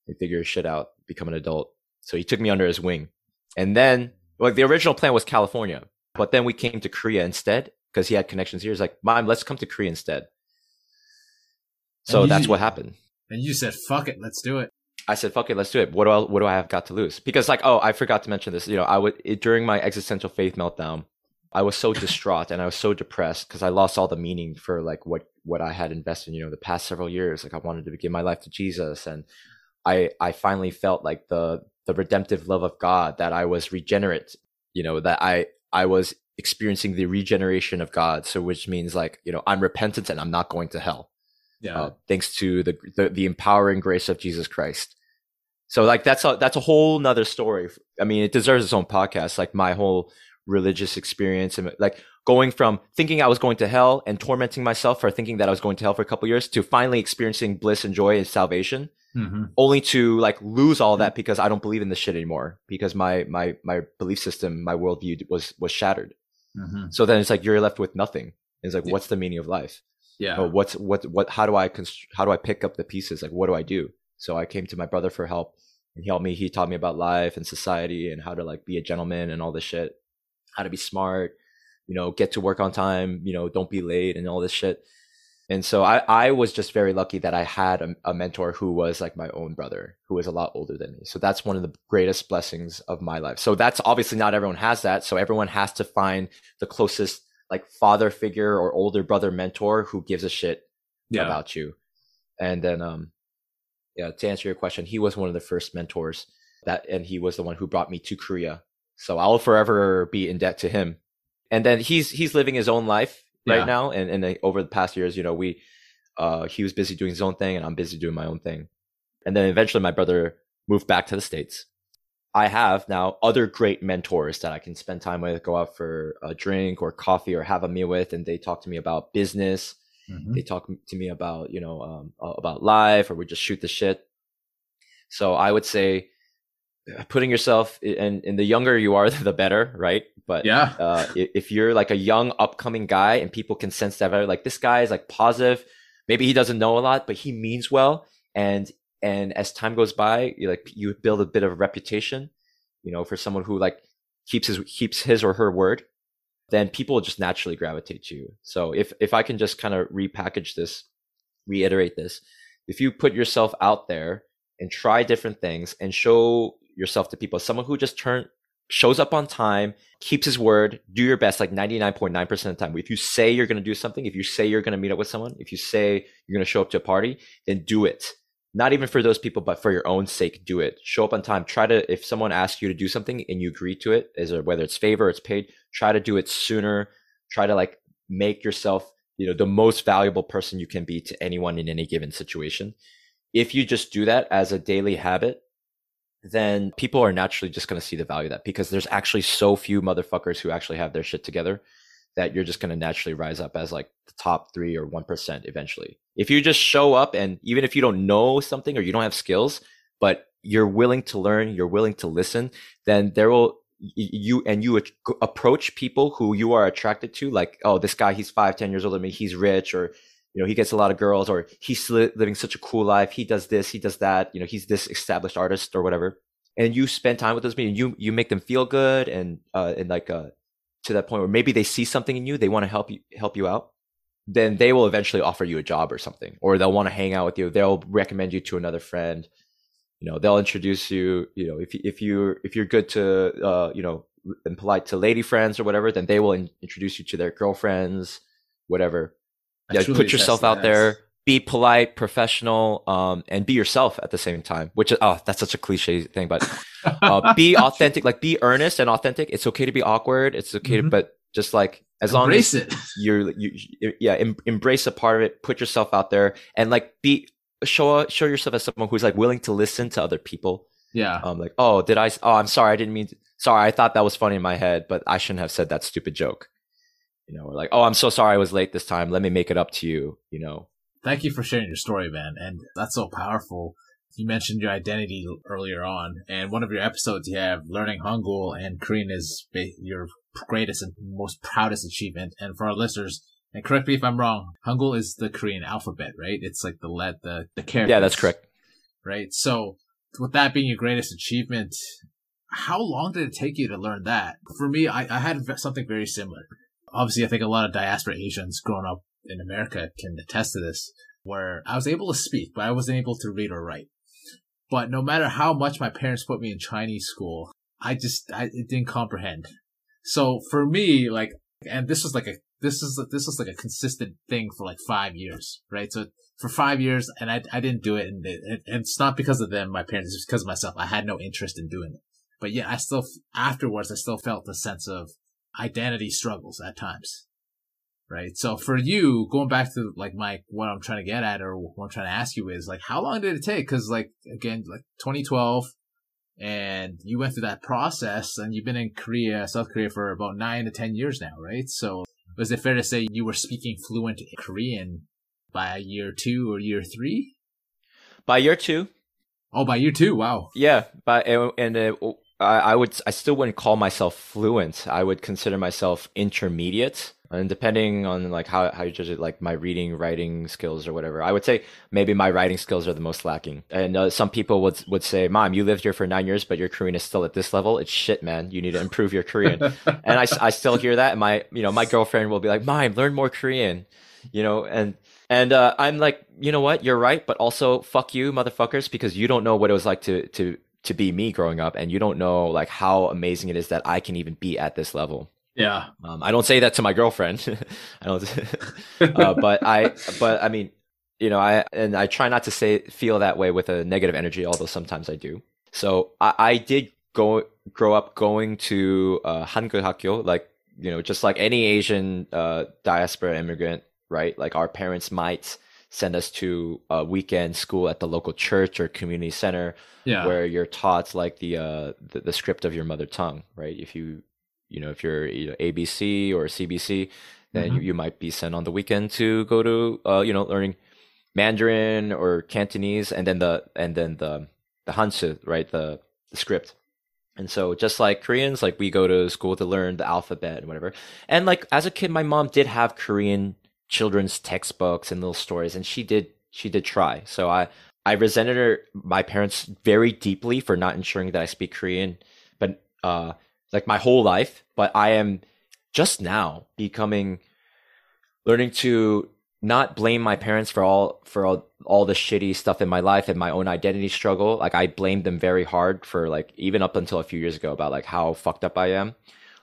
and figure your shit out. Become an adult." So he took me under his wing, and then like the original plan was California, but then we came to Korea instead because he had connections here. He's like, Maim, let's come to Korea instead." So that's what happened. And you said, "Fuck it, let's do it." I said, "Fuck it, let's do it." What do I, what do I have got to lose? Because like, oh, I forgot to mention this. You know, I would it, during my existential faith meltdown, I was so distraught and I was so depressed because I lost all the meaning for like what what I had invested. in, You know, the past several years. Like I wanted to give my life to Jesus, and I I finally felt like the the redemptive love of God that I was regenerate. You know, that I I was experiencing the regeneration of God. So which means like you know I'm repentant and I'm not going to hell yeah. Uh, thanks to the, the, the empowering grace of Jesus Christ. So like that's a that's a whole nother story. I mean, it deserves its own podcast. Like my whole religious experience and like going from thinking I was going to hell and tormenting myself for thinking that I was going to hell for a couple years to finally experiencing bliss and joy and salvation, mm-hmm. only to like lose all that because I don't believe in this shit anymore because my my my belief system, my worldview was was shattered. Mm-hmm. So then it's like you're left with nothing. It's like, yeah. what's the meaning of life? yeah what's what what how do i const- how do i pick up the pieces like what do i do so i came to my brother for help and he helped me he taught me about life and society and how to like be a gentleman and all this shit how to be smart you know get to work on time you know don't be late and all this shit and so i i was just very lucky that i had a, a mentor who was like my own brother who was a lot older than me so that's one of the greatest blessings of my life so that's obviously not everyone has that so everyone has to find the closest like father figure or older brother mentor who gives a shit yeah. about you. And then, um, yeah, to answer your question, he was one of the first mentors that, and he was the one who brought me to Korea. So I'll forever be in debt to him. And then he's he's living his own life right yeah. now. And and over the past years, you know, we uh he was busy doing his own thing, and I'm busy doing my own thing. And then eventually, my brother moved back to the states, I have now other great mentors that I can spend time with, go out for a drink or coffee or have a meal with, and they talk to me about business. Mm-hmm. They talk to me about you know um, about life, or we just shoot the shit. So I would say putting yourself and and the younger you are, the better, right? But yeah, uh, if you're like a young upcoming guy and people can sense that, like this guy is like positive, maybe he doesn't know a lot, but he means well, and and as time goes by you like you build a bit of a reputation you know for someone who like keeps his keeps his or her word then people just naturally gravitate to you so if if i can just kind of repackage this reiterate this if you put yourself out there and try different things and show yourself to people someone who just turn shows up on time keeps his word do your best like 99.9% of the time if you say you're going to do something if you say you're going to meet up with someone if you say you're going to show up to a party then do it not even for those people, but for your own sake, do it. Show up on time. Try to, if someone asks you to do something and you agree to it, is whether it's favor, or it's paid, try to do it sooner. Try to like make yourself, you know, the most valuable person you can be to anyone in any given situation. If you just do that as a daily habit, then people are naturally just going to see the value of that because there's actually so few motherfuckers who actually have their shit together that you're just going to naturally rise up as like the top three or 1% eventually. If you just show up and even if you don't know something or you don't have skills, but you're willing to learn, you're willing to listen, then there will you and you approach people who you are attracted to like oh this guy he's five ten years older than me he's rich or you know he gets a lot of girls or he's living such a cool life. He does this he does that you know he's this established artist or whatever. And you spend time with those people and you you make them feel good and uh and like uh to that point where maybe they see something in you they want to help you help you out then they will eventually offer you a job or something or they'll want to hang out with you. They'll recommend you to another friend. You know they'll introduce you you know if if you if you're good to uh you know and polite to lady friends or whatever then they will in- introduce you to their girlfriends whatever yeah truly put yourself out there be polite professional um and be yourself at the same time which is oh that's such a cliche thing but uh, be authentic like be earnest and authentic it's okay to be awkward it's okay to, Mhm. but just like as long as it. you're you, you yeah em- embrace a part of it put yourself out there and like be show show yourself as someone who's like willing to listen to other people Yeah. um like oh did i oh i'm sorry i didn't mean to, sorry i thought that was funny in my head but i shouldn't have said that stupid joke you know or like oh i'm so sorry i was late this time let me make it up to you you know Thank you for sharing your story, man. And that's so powerful. You mentioned your identity earlier on, and one of your episodes you have learning Hangul and Korean is your greatest and most proudest achievement. And for our listeners, and correct me if I'm wrong, Hangul is the Korean alphabet, right? It's like the let the the characters. yeah that's correct Right. So, with that being your greatest achievement, how long did it take you to learn that? For me, I, I had something very similar. Obviously, I think a lot of diaspora Asians growing up in America can attest to this, where I was able to speak, but I wasn't able to read or write. But no matter how much my parents put me in Chinese school, I just, I didn't comprehend. So for me, like, and this was like a, this is, this was like a consistent thing for like five years, right? So for five years and I, I didn't do it. And, it, and it's not because of them, my parents, it's because of myself. I had no interest in doing it. But yeah, I still, afterwards, I still felt a sense of identity struggles at times. Right. So for you, going back to like my, what I'm trying to get at or what I'm trying to ask you is like, how long did it take? Cause like, again, like 2012 and you went through that process and you've been in Korea, South Korea for about nine to 10 years now, right? So was it fair to say you were speaking fluent Korean by year two or year three? by year two Oh, by year two. Wow. Yeah, and, and uh, I, I would I still wouldn't call myself fluent. I would consider myself intermediate, and depending on like how how you judge it, like my reading, writing skills or whatever. I would say maybe my writing skills are the most lacking. And uh, some people would would say, "Maim, you lived here for nine years, but your Korean is still at this level. It's shit, man. You need to improve your Korean." and I, I still hear that. And my you know my girlfriend will be like, "Maim, learn more Korean," you know, and and uh, I'm like, you know what? You're right, but also fuck you, motherfuckers, because you don't know what it was like to to to be me growing up, and you don't know like how amazing it is that I can even be at this level. Yeah. Um, I don't say that to my girlfriend. I don't, uh, but I, but I mean, you know, I and I try not to say feel that way with a negative energy, although sometimes I do. So I, I did go grow up going to uh, Hangul Hakgyo, like you know, just like any Asian uh, diaspora immigrant, right? Like our parents might send us to a weekend school at the local church or community center Yeah. where you're taught like the uh the, the script of your mother tongue right if you you know if you're you know, abc or cbc then Mhm. you, you might be sent on the weekend to go to uh you know learning mandarin or cantonese and then the and then the the hanzi right the, the script and so just like koreans like we go to school to learn the alphabet and whatever and like as a kid my mom did have korean children's textbooks and little stories and she did she did try so i I resented her, my parents very deeply for not ensuring that I speak Korean, but uh, like my whole life. But I am just now becoming, learning to not blame my parents for all for all, all the shitty stuff in my life and my own identity struggle. Like I blamed them very hard for like even up until a few years ago about like how fucked up I am.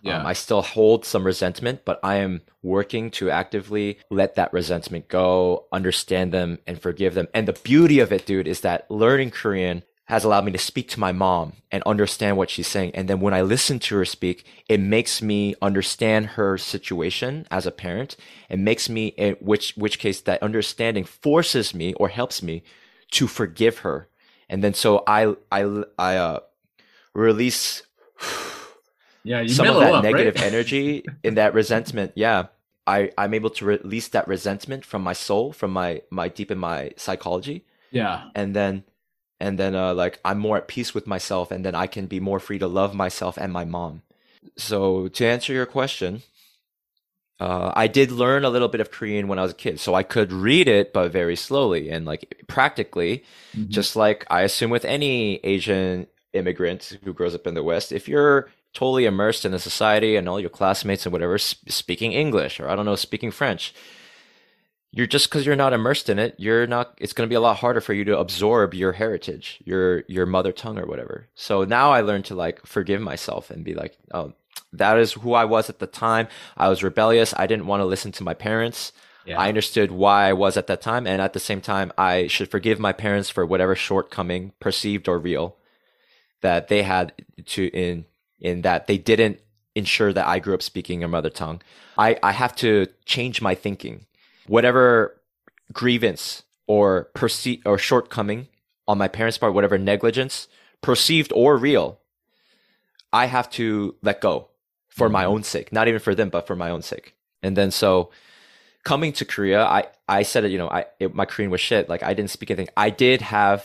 Yeah. Um, I still hold some resentment, but I am working to actively let that resentment go, understand them, and forgive them. And the beauty of it, dude, is that learning Korean has allowed me to speak to my mom and understand what she's saying. And then when I listen to her speak, it makes me understand her situation as a parent. It makes me, in which, which case that understanding forces me or helps me to forgive her. And then so I, I, I, uh, release yeah. You some of that up, negative right? energy in that resentment yeah i i'm able to release that resentment from my soul from my my deep in my psychology Yeah. and then and then uh like i'm more at peace with myself and then i can be more free to love myself and my mom so to answer your question uh, I did learn a little bit of Korean when I was a kid, so I could read it, but very slowly and like practically, Mhm. just like I assume with any Asian immigrant who grows up in the West, if you're totally immersed in the society and all your classmates and whatever speaking English or I don't know speaking French, you're just because you're not immersed in it, you're not. It's going to be a lot harder for you to absorb your heritage, your your mother tongue or whatever. So now I learned to like forgive myself and be like, oh, that is who I was at the time. I was rebellious. I didn't want to listen to my parents. Yeah. I understood why I was at that time, and at the same time, I should forgive my parents for whatever shortcoming, perceived or real, that they had to in in that they didn't ensure that I grew up speaking a mother tongue. I I have to change my thinking, whatever grievance or perceive or shortcoming on my parents' part, whatever negligence, perceived or real, I have to let go for my mm-hmm. own sake, not even for them, but for my own sake. And then so coming to Korea, I, I said it, you know, I, it, my Korean was shit. Like I didn't speak anything. I did have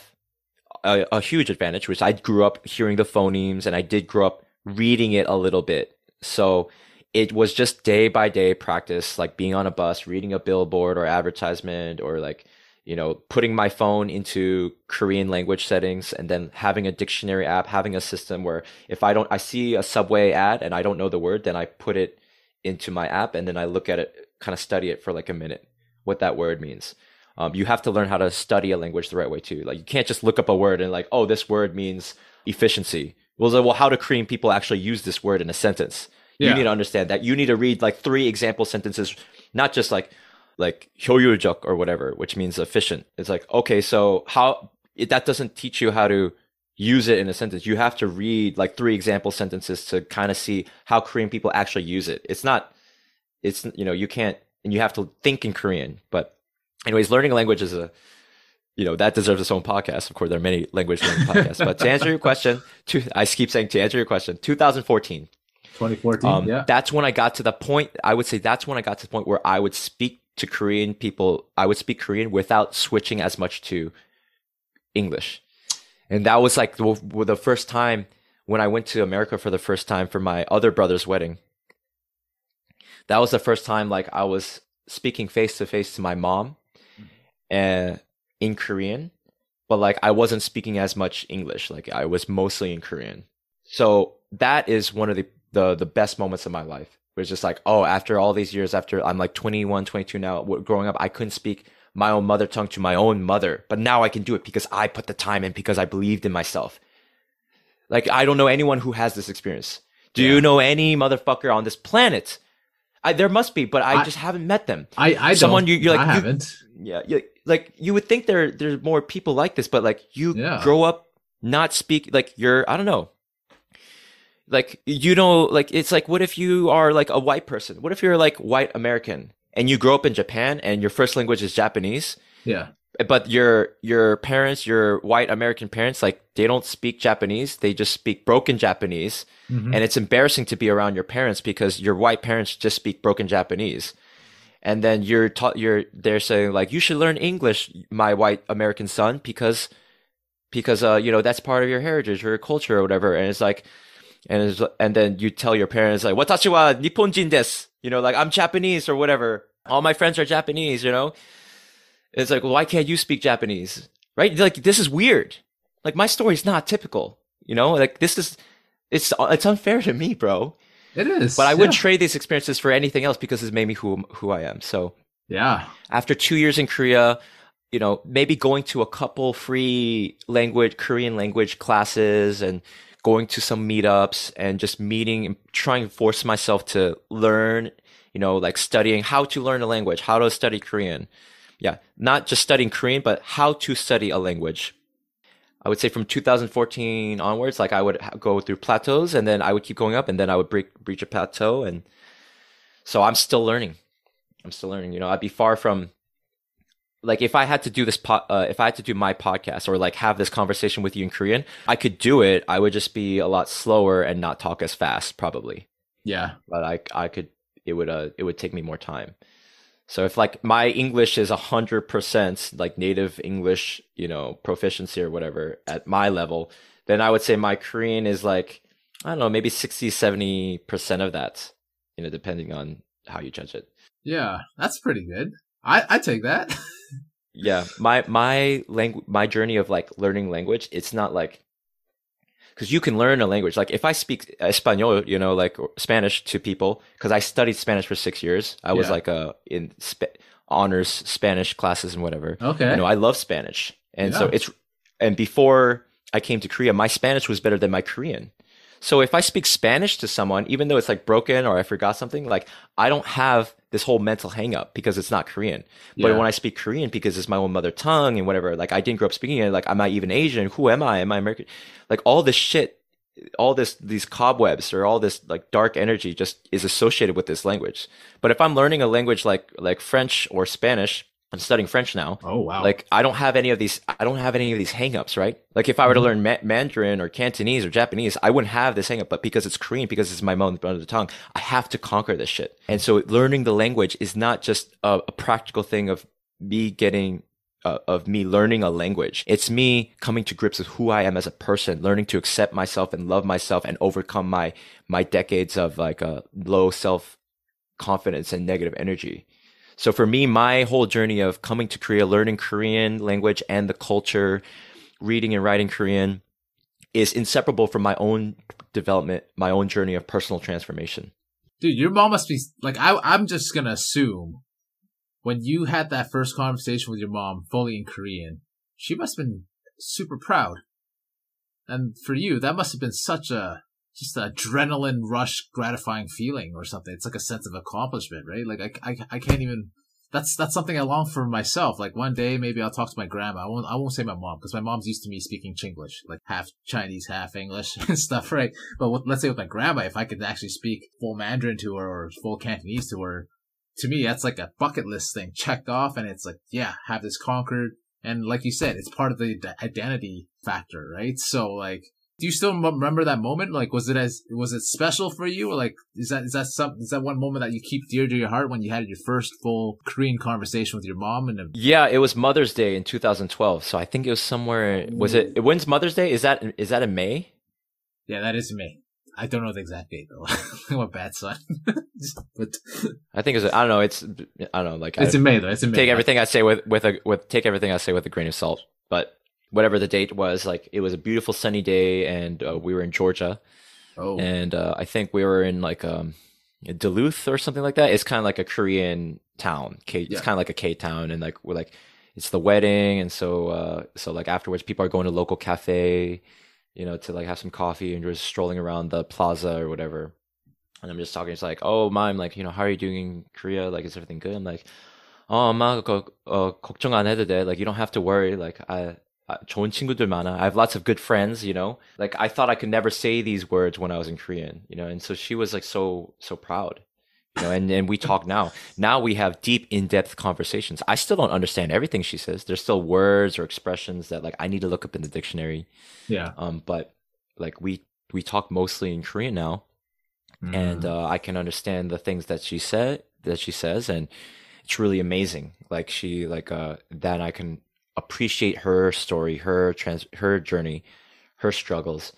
a, a huge advantage, which I grew up hearing the phonemes and I did grow up reading it a little bit. So it was just day by day practice, like being on a bus, reading a billboard or advertisement or like, you know, putting my phone into Korean language settings and then having a dictionary app, having a system where if I don't, I see a subway ad and I don't know the word, then I put it into my app and then I look at it, kind of study it for like a minute, what that word means. Um, you have to learn how to study a language the right way too. Like you can't just look up a word and like, oh, this word means efficiency. Well, so, well, how do Korean people actually use this word in a sentence? Yeah. You need to understand that. You need to read like three example sentences, not just like like 효율적 or whatever, which means efficient. It's like okay, so how it, that doesn't teach you how to use it in a sentence. You have to read like three example sentences to kind of see how Korean people actually use it. It's not. It's you know you can't and you have to think in Korean. But anyways, learning a language is a you know that deserves its own podcast. Of course, there are many language learning podcasts. But to answer your question, to, I keep saying to answer your question, 2014. 2014. Um, yeah. That's when I got to the point. I would say that's when I got to the point where I would speak to Korean people. I would speak Korean without switching as much to English, and that was like the, the first time when I went to America for the first time for my other brother's wedding. That was the first time like I was speaking face to face to my mom, and in Korean, but like I wasn't speaking as much English. Like I was mostly in Korean. So that is one of the the the best moments of my life. It was just like, oh, after all these years, after I'm like 21, 22 now, growing up, I couldn't speak my own mother tongue to my own mother, but now I can do it because I put the time in because I believed in myself. Like I don't know anyone who has this experience. Do Yeah. you know any motherfucker on this planet? I, there must be, but I, I- just haven't met them. I, I someone don't, you- you're like, I you- haven't. Yeah, like you would think there there's more people like this, but like you Yeah. grow up not speak like you're I don't know. Like you know, like it's like what if you are like a white person? What if you're like white American and you grow up in Japan and your first language is Japanese, Yeah. but your your parents, your white American parents, like they don't speak Japanese, they just speak broken Japanese, Mhm. and it's embarrassing to be around your parents because your white parents just speak broken Japanese. And then you're taught you're they're saying like you should learn English, my white American son, because because uh you know that's part of your heritage or your culture or whatever. And it's like and it's, and then you tell your parents like watashi wa nipponjin desu, you know, like I'm Japanese or whatever. All my friends are Japanese, you know. It's like, why can't you speak Japanese? Right? Like this is weird. Like my story's not typical, you know. Like this is it's it's unfair to me, bro. It is. But I wouldn't Yeah. trade these experiences for anything else because it's made me who who I am. So yeah. after two years in Korea, you know, maybe going to a couple free language Korean language classes and going to some meetups and just meeting and trying to force myself to learn, you know, like studying how to learn a language, how to study Korean. Yeah, not just studying Korean, but how to study a language. I would say from 2014 onwards, like I would go through plateaus and then I would keep going up and then I would break, reach a plateau. And so I'm still learning. I'm still learning. You know, I'd be far from like if I had to do this po- uh, if I had to do my podcast or like have this conversation with you in Korean, I could do it. I would just be a lot slower and not talk as fast probably. Yeah. But I I could it would uh it would take me more time. So if like my English is a hundred percent like native English, you know, proficiency or whatever at my level, then I would say my Korean is like I don't know, maybe 60, 70 percent of that. You know, depending on how you judge it. Yeah, that's pretty good. I I take that. yeah, my my language, my journey of like learning language, it's not like because you can learn a language. Like if I speak Espanol, you know, like Spanish to people, because I studied Spanish for six years. I was Yeah. like a in sp- honors Spanish classes and whatever. okay. You know, I love Spanish, and so it's and before I came to Korea, my Spanish was better than my Korean. So if I speak Spanish to someone, even though it's like broken or I forgot something, like I don't have this whole mental hang up because it's not Korean. But Yeah. when I speak Korean because it's my own mother tongue and whatever, like I didn't grow up speaking it, like am I even Asian? Who am I? Am I American? Like all this shit, all this these cobwebs or all this like dark energy just is associated with this language. But if I'm learning a language like like French or Spanish, I'm studying French now. oh wow. Like I don't have any of these. I don't have any of these hangups, right? Like if I were to learn ma- Mandarin or Cantonese or Japanese, I wouldn't have this hangup. But because it's Korean, because it's my mother mother tongue, I have to conquer this shit. And so learning the language is not just a, a practical thing of me getting. Uh, of me learning a language. It's me coming to grips with who I am as a person, learning to accept myself and love myself and overcome my my decades of like a low self confidence and negative energy. So for me, my whole journey of coming to Korea, learning Korean language and the culture, reading and writing Korean is inseparable from my own development, my own journey of personal transformation. Dude, your mom must be like I. I'm just gonna assume when you had that first conversation with your mom, fully in Korean, she must have been super proud. And for you, that must have been such a just an adrenaline rush, gratifying feeling or something. It's like a sense of accomplishment, right? Like I, I, I can't even. That's that's something I long for myself. Like one day, maybe I'll talk to my grandma. I won't. I won't say my mom because my mom's used to me speaking Chinglish, like half Chinese, half English and stuff, right? But with, let's say with my grandma, if I could actually speak full Mandarin to her or full Cantonese to her, to me that's like a bucket list thing checked off, and it's like, yeah, have this conquered. And like you said, it's part of the identity factor, right? So like, do you still m- remember that moment? Like, was it as was it special for you? Or like, is that is that some is that one moment that you keep dear to your heart when you had your first full Korean conversation with your mom? And Yeah, it was Mother's Day in 2012. So I think it was somewhere. Was it? Mm. When's Mother's Day? Is that is that in May? yeah, that is me. I don't know the exact date though. I'm a bad son, but I think it's. I don't know. It's. I don't know. Like it's I, in May though. It's in May. take everything I say with with a with take everything I say with a grain of salt. But whatever the date was, like it was a beautiful sunny day, and uh, we were in Georgia. Oh, and uh, I think we were in like um, Duluth or something like that. It's kind of like a Korean town. K, Yeah. It's kind of like a K town, and like we're like it's the wedding, and so uh, so like afterwards, people are going to local cafe, you know, to like have some coffee and just strolling around the plaza or whatever. And I'm just talking. It's like, oh, mom, like you know, how are you doing in Korea? Like, is everything good? I'm like, oh, 엄마, 거, 어, 걱정 안 해도 돼. Like, you don't have to worry. Like, I. 아, 좋은 친구들 많아. I have lots of good friends, you know. Like I thought I could never say these words when I was in Korean, you know. And so she was like so so proud, you know. And and we talk now. Now we have deep, in depth conversations. I still don't understand everything she says. There's still words or expressions that like I need to look up in the dictionary. yeah. Um, but like we we talk mostly in Korean now, and Mm. uh, I can understand the things that she said that she says, and it's really amazing. Like she like uh that I can appreciate her story, her trans, her journey, her struggles,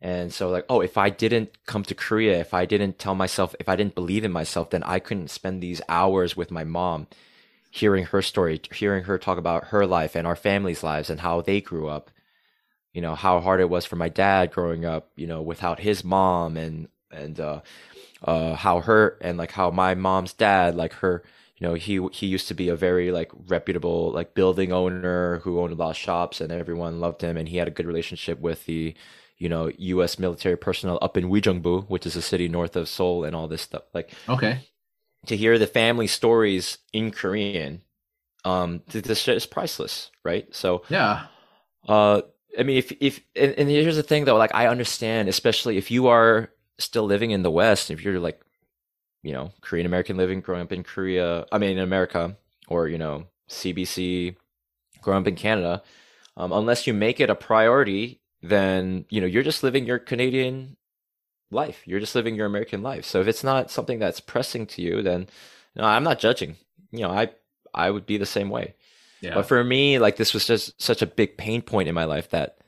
and so like oh, if I didn't come to Korea, if I didn't tell myself, if I didn't believe in myself, then I couldn't spend these hours with my mom, hearing her story, hearing her talk about her life and our family's lives and how they grew up. You know how hard it was for my dad growing up, you know, without his mom, and and uh, uh, how her and like how my mom's dad, like her, you know, he he used to be a very like reputable like building owner who owned a lot of shops, and everyone loved him, and he had a good relationship with the, you know, U.S. military personnel up in Uijeongbu, which is a city north of Seoul, and all this stuff. Like Okay. to hear the family stories in Korean, um, this shit is priceless, right? So Yeah. uh, I mean, if if and, and here's the thing though, like I understand, especially if you are still living in the West, if you're like, you know, Korean American living, growing up in Korea, I mean, in America, or you know, CBC, growing up in Canada, um, unless you make it a priority, then you know you're just living your Canadian life. You're just living your American life. So if it's not something that's pressing to you, then no, I'm not judging. You know, I I would be the same way. Yeah. But for me, like this was just such a big pain point in my life that,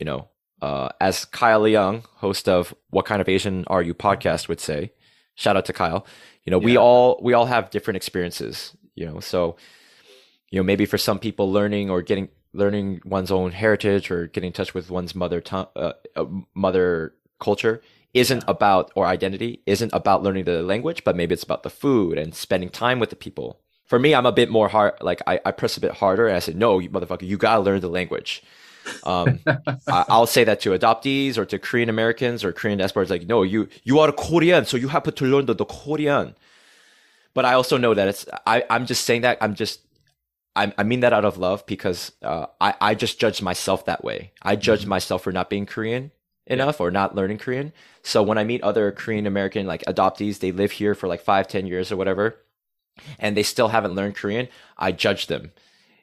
you know, uh, as Kyle Young, host of What Kind of Asian Are You podcast, would say, Shout out to Kyle. You know, we all we all have different experiences. You know, so you know maybe for some people, learning or getting learning one's own heritage or getting in touch with one's mother tongue, uh, uh, mother culture isn't about or identity isn't about learning the language, but maybe it's about the food and spending time with the people. For me, I'm a bit more hard. Like I, I press a bit harder, and I said, "No, you motherfucker, you gotta learn the language." Um, I, I'll say that to adoptees or to Korean Americans or Korean diasporas. Like, no, you you are Korean, so you have to learn the, the Korean. But I also know that it's. I I'm just saying that. I'm just. I, I mean that out of love because uh, I I just judge myself that way. I judge myself for not being Korean enough or not learning Korean. So when I meet other Korean American like adoptees, they live here for like five, ten years or whatever, and they still haven't learned Korean. I judge them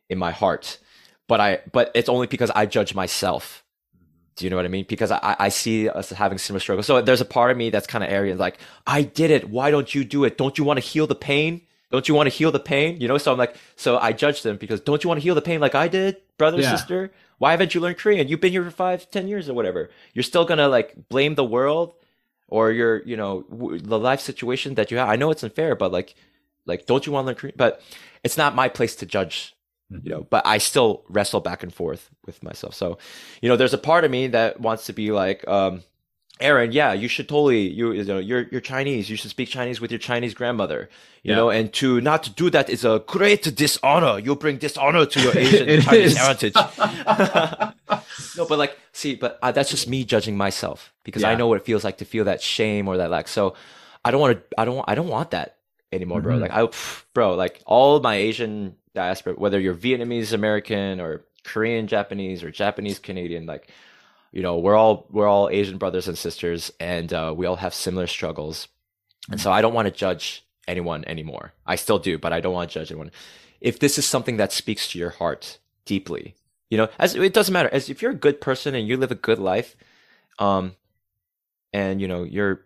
in my heart, but I but it's only because I judge myself. Do you know what I mean? Because I, I see us having similar struggles. So there's a part of me that's kind of arrogant, like, I did it. Why don't you do it? Don't you want to heal the pain? Don't you want to heal the pain? You know, so I'm like, so I judge them because don't you want to heal the pain like I did, brother, Yeah. sister? Why haven't you learned Korean? You've been here for five, ten years or whatever. You're still gonna like blame the world or your, you know, w- the life situation that you have. I know it's unfair, but like, like, don't you want to learn Korean? But it's not my place to judge you know but i still wrestle back and forth with myself. So you know there's a part of me that wants to be like um aaron yeah you should totally you, you know you're you're chinese. You should speak chinese with your chinese grandmother you Yeah. know and to not to do that is a great dishonor. You'll bring dishonor to your asian chinese is. heritage. No but like see but uh, that's just me judging myself because i know what it feels like to feel that shame or that lack so i don't want to i don't i don't want that anymore bro. Mhm. like i pff, bro like all my asian diaspora whether you're vietnamese american or korean japanese or japanese canadian like you know we're all we're all asian brothers and sisters and uh, we all have similar struggles. And so i don't want to judge anyone anymore. I still do but i don't want to judge anyone. If this is something that speaks to your heart deeply you know as it doesn't matter. As if you're a good person and you live a good life um and you know you're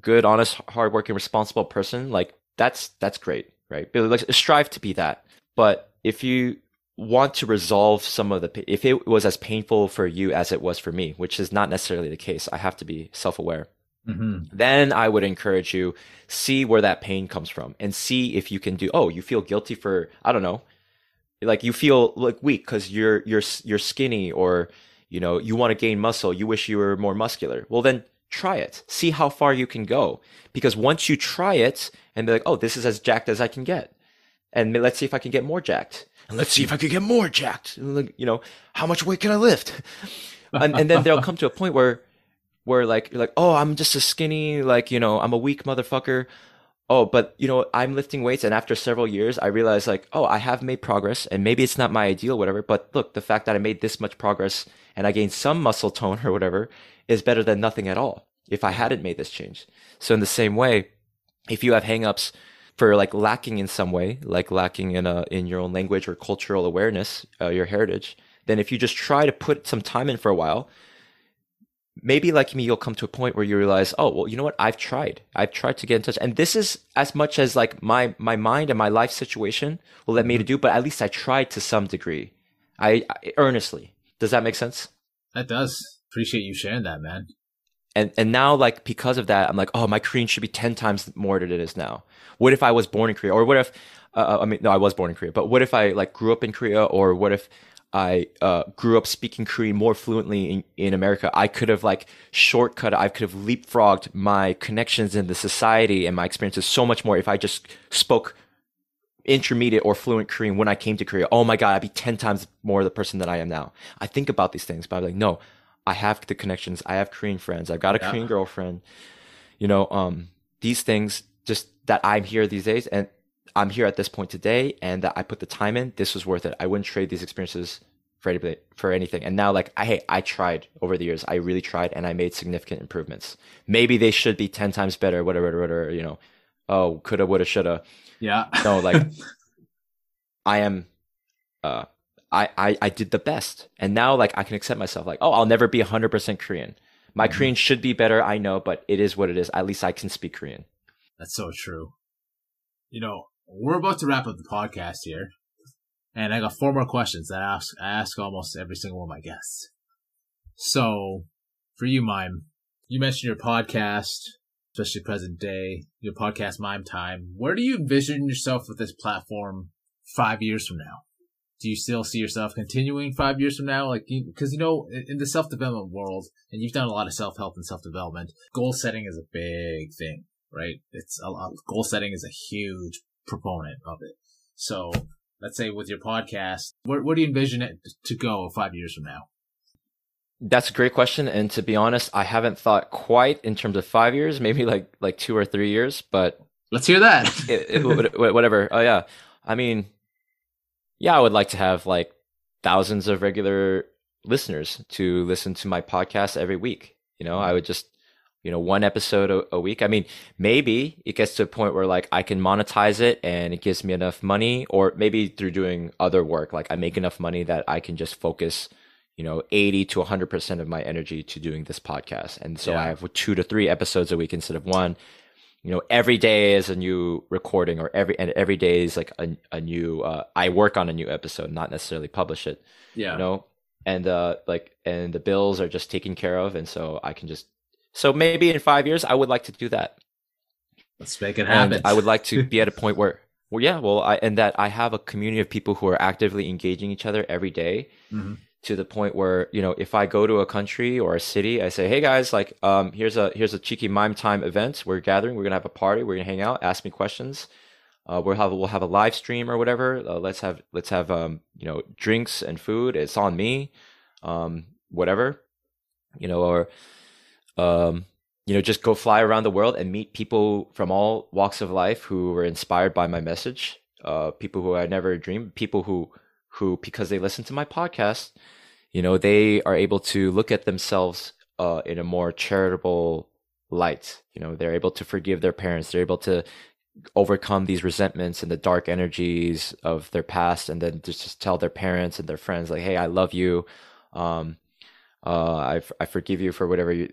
good honest hardworking responsible person like that's that's great right But, like strive to be that but if you want to resolve some of the if it was as painful for you as it was for me which is not necessarily the case i have to be self-aware hmm then I would encourage you see where that pain comes from and see if you can do. Oh, you feel guilty for I don't know, like you feel like weak because you're you're you're skinny or you know you want to gain muscle. You wish you were more muscular. Well, then try it. See how far you can go because once you try it and be like, oh, this is as jacked as I can get, and let's see if I can get more jacked. And let's see if I can get more jacked. Like, You know, how much weight can I lift? and, and then they'll come to a point where where like you're like, oh, I'm just a skinny, like, you know, I'm a weak motherfucker. Oh, but you know, I'm lifting weights, and after several years, I realized like, oh, I have made progress, and maybe it's not my ideal, whatever. But look, the fact that I made this much progress and I gained some muscle tone or whatever is better than nothing at all. If I hadn't made this change, so in the same way, if you have hangups for like lacking in some way, like lacking in a in your own language or cultural awareness, uh, your heritage, then if you just try to put some time in for a while, maybe like me, you'll come to a point where you realize, oh, well, you know what? I've tried. I've tried to get in touch, and this is as much as like my my mind and my life situation will let me to do. But at least I tried to some degree. I, I earnestly. Does that make sense? That does. Appreciate you sharing that, man. and and now like because of that i'm like oh my korean should be 10 times more than it is now. What if i was born in korea? Or what if uh, i mean no i was born in korea but what if i like grew up in korea? Or what if i uh, grew up speaking korean more fluently in, in america? I could have like shortcut i could have leapfrogged my connections in the society and my experiences so much more if i just spoke intermediate or fluent korean when i came to korea. Oh my god i'd be 10 times more the person that i am now. I think about these things but i'm like no I have the connections. I have Korean friends. I've got a Yeah. Korean girlfriend. You know, um, these things just that I'm here these days and I'm here at this point today and that I put the time in, this was worth it. I wouldn't trade these experiences for anybody, for anything. And now like I hey, I tried over the years. I really tried and I made significant improvements. Maybe they should be 10 times better, whatever, whatever, you know. Oh, coulda, woulda, shoulda. Yeah. No, like I am uh I, I I did the best. And now like I can accept myself like, oh, I'll never be 100% Korean. My Mhm. Korean should be better, I know, but it is what it is. At least I can speak Korean. That's so true. You know, we're about to wrap up the podcast here. And I got four more questions that I ask I ask almost every single one of my guests. So for you, Maim, you mentioned your podcast. especially present day, your podcast Maim Time. Where do you envision yourself with this platform five years from now? Do you still see yourself continuing five years from now? Like, because you, you know, in the self development world, and you've done a lot of self help and self development, goal setting is a big thing, right? It's a lot, goal setting is a huge proponent of it. So let's say with your podcast, where, where do you envision it to go five years from now? That's a great question, and to be honest, I haven't thought quite in terms of five years, maybe like like two or three years. But let's hear that. it, it, whatever. Oh yeah, I mean, yeah, I would like to have like thousands of regular listeners to listen to my podcast every week. You know, I would just you know one episode a, a, week i mean maybe it gets to a point where like i can monetize it and it gives me enough money or maybe through doing other work like i make enough money that i can just focus you know 80 to 100% of my energy to doing this podcast and so yeah. i have two to three episodes a week instead of one you know every day is a new recording or every and every day is like a, a new uh, i work on a new episode not necessarily publish it yeah you know and uh like and the bills are just taken care of and so i can just so maybe in five years, I would like to do that. Let's make it happen. I would like to be at a point where, well, yeah, well, I, and that I have a community of people who are actively engaging each other every day mm-hmm. To the point where, you know, if I go to a country or a city, I say, hey guys, like, um, here's a, here's a cheeky Maim Time event. We're gathering. We're to have a party. We're to hang out, ask me questions. Uh, we'll have, we'll have a live stream or whatever. Uh, let's have, let's have, um, you know, drinks and food. It's on me. Um, whatever, you know, or, um, you know, just go fly around the world and meet people from all walks of life who were inspired by my message. Uh, people who I never dreamed, people who, who because they listen to my podcast, you know, they are able to look at themselves uh, in a more charitable light. You know, they're able to forgive their parents. They're able to overcome these resentments and the dark energies of their past, and then just, tell their parents and their friends, like, "Hey, I love you. Um, uh, I, I forgive you for whatever you,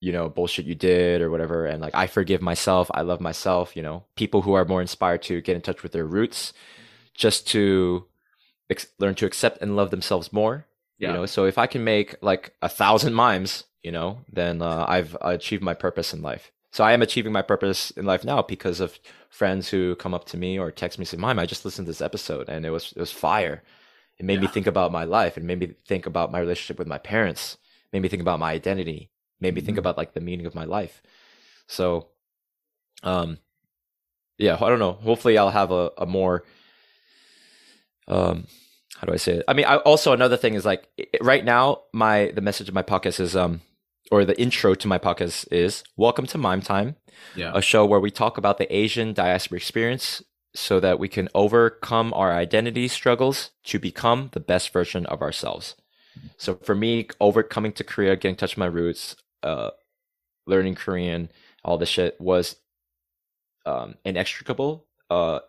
you know bullshit you did or whatever and like i forgive myself i love myself you know people who are more inspired to get in touch with their roots just to ex- learn to accept and love themselves more yeah. you know so if i can make like a thousand Maims you know then uh, i've achieved my purpose in life so i am achieving my purpose in life now because of friends who come up to me or text me say Maim i just listened to this episode and it was it was fire it made yeah. me think about my life it made me think about my relationship with my parents it made me think about my identity made me think mm-hmm. about like the meaning of my life. So, um, yeah, I don't know. Hopefully, I'll have a, a more, um, how do I say it? I mean, I, also another thing is like it, right now, my the message of my podcast is um, or the intro to my podcast is welcome to Maim Time, yeah. a show where we talk about the Asian diaspora experience so that we can overcome our identity struggles to become the best version of ourselves. So for me, overcoming to Korea, getting touch with my roots, uh, learning Korean, all this shit was um, inextricable. Uh,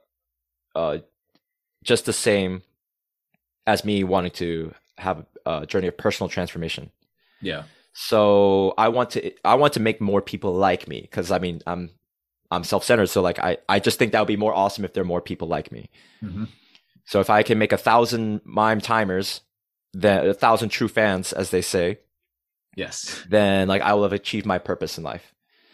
uh, just the same as me wanting to have a journey of personal transformation. Yeah. So I want to I want to make more people like me because I mean I'm I'm self centered. So like I I just think that would be more awesome if there are more people like me. Mm-hmm. So if I can make a thousand Maim Timers, then a thousand true fans, as they say, Yes. Then like I will have achieved my purpose in life.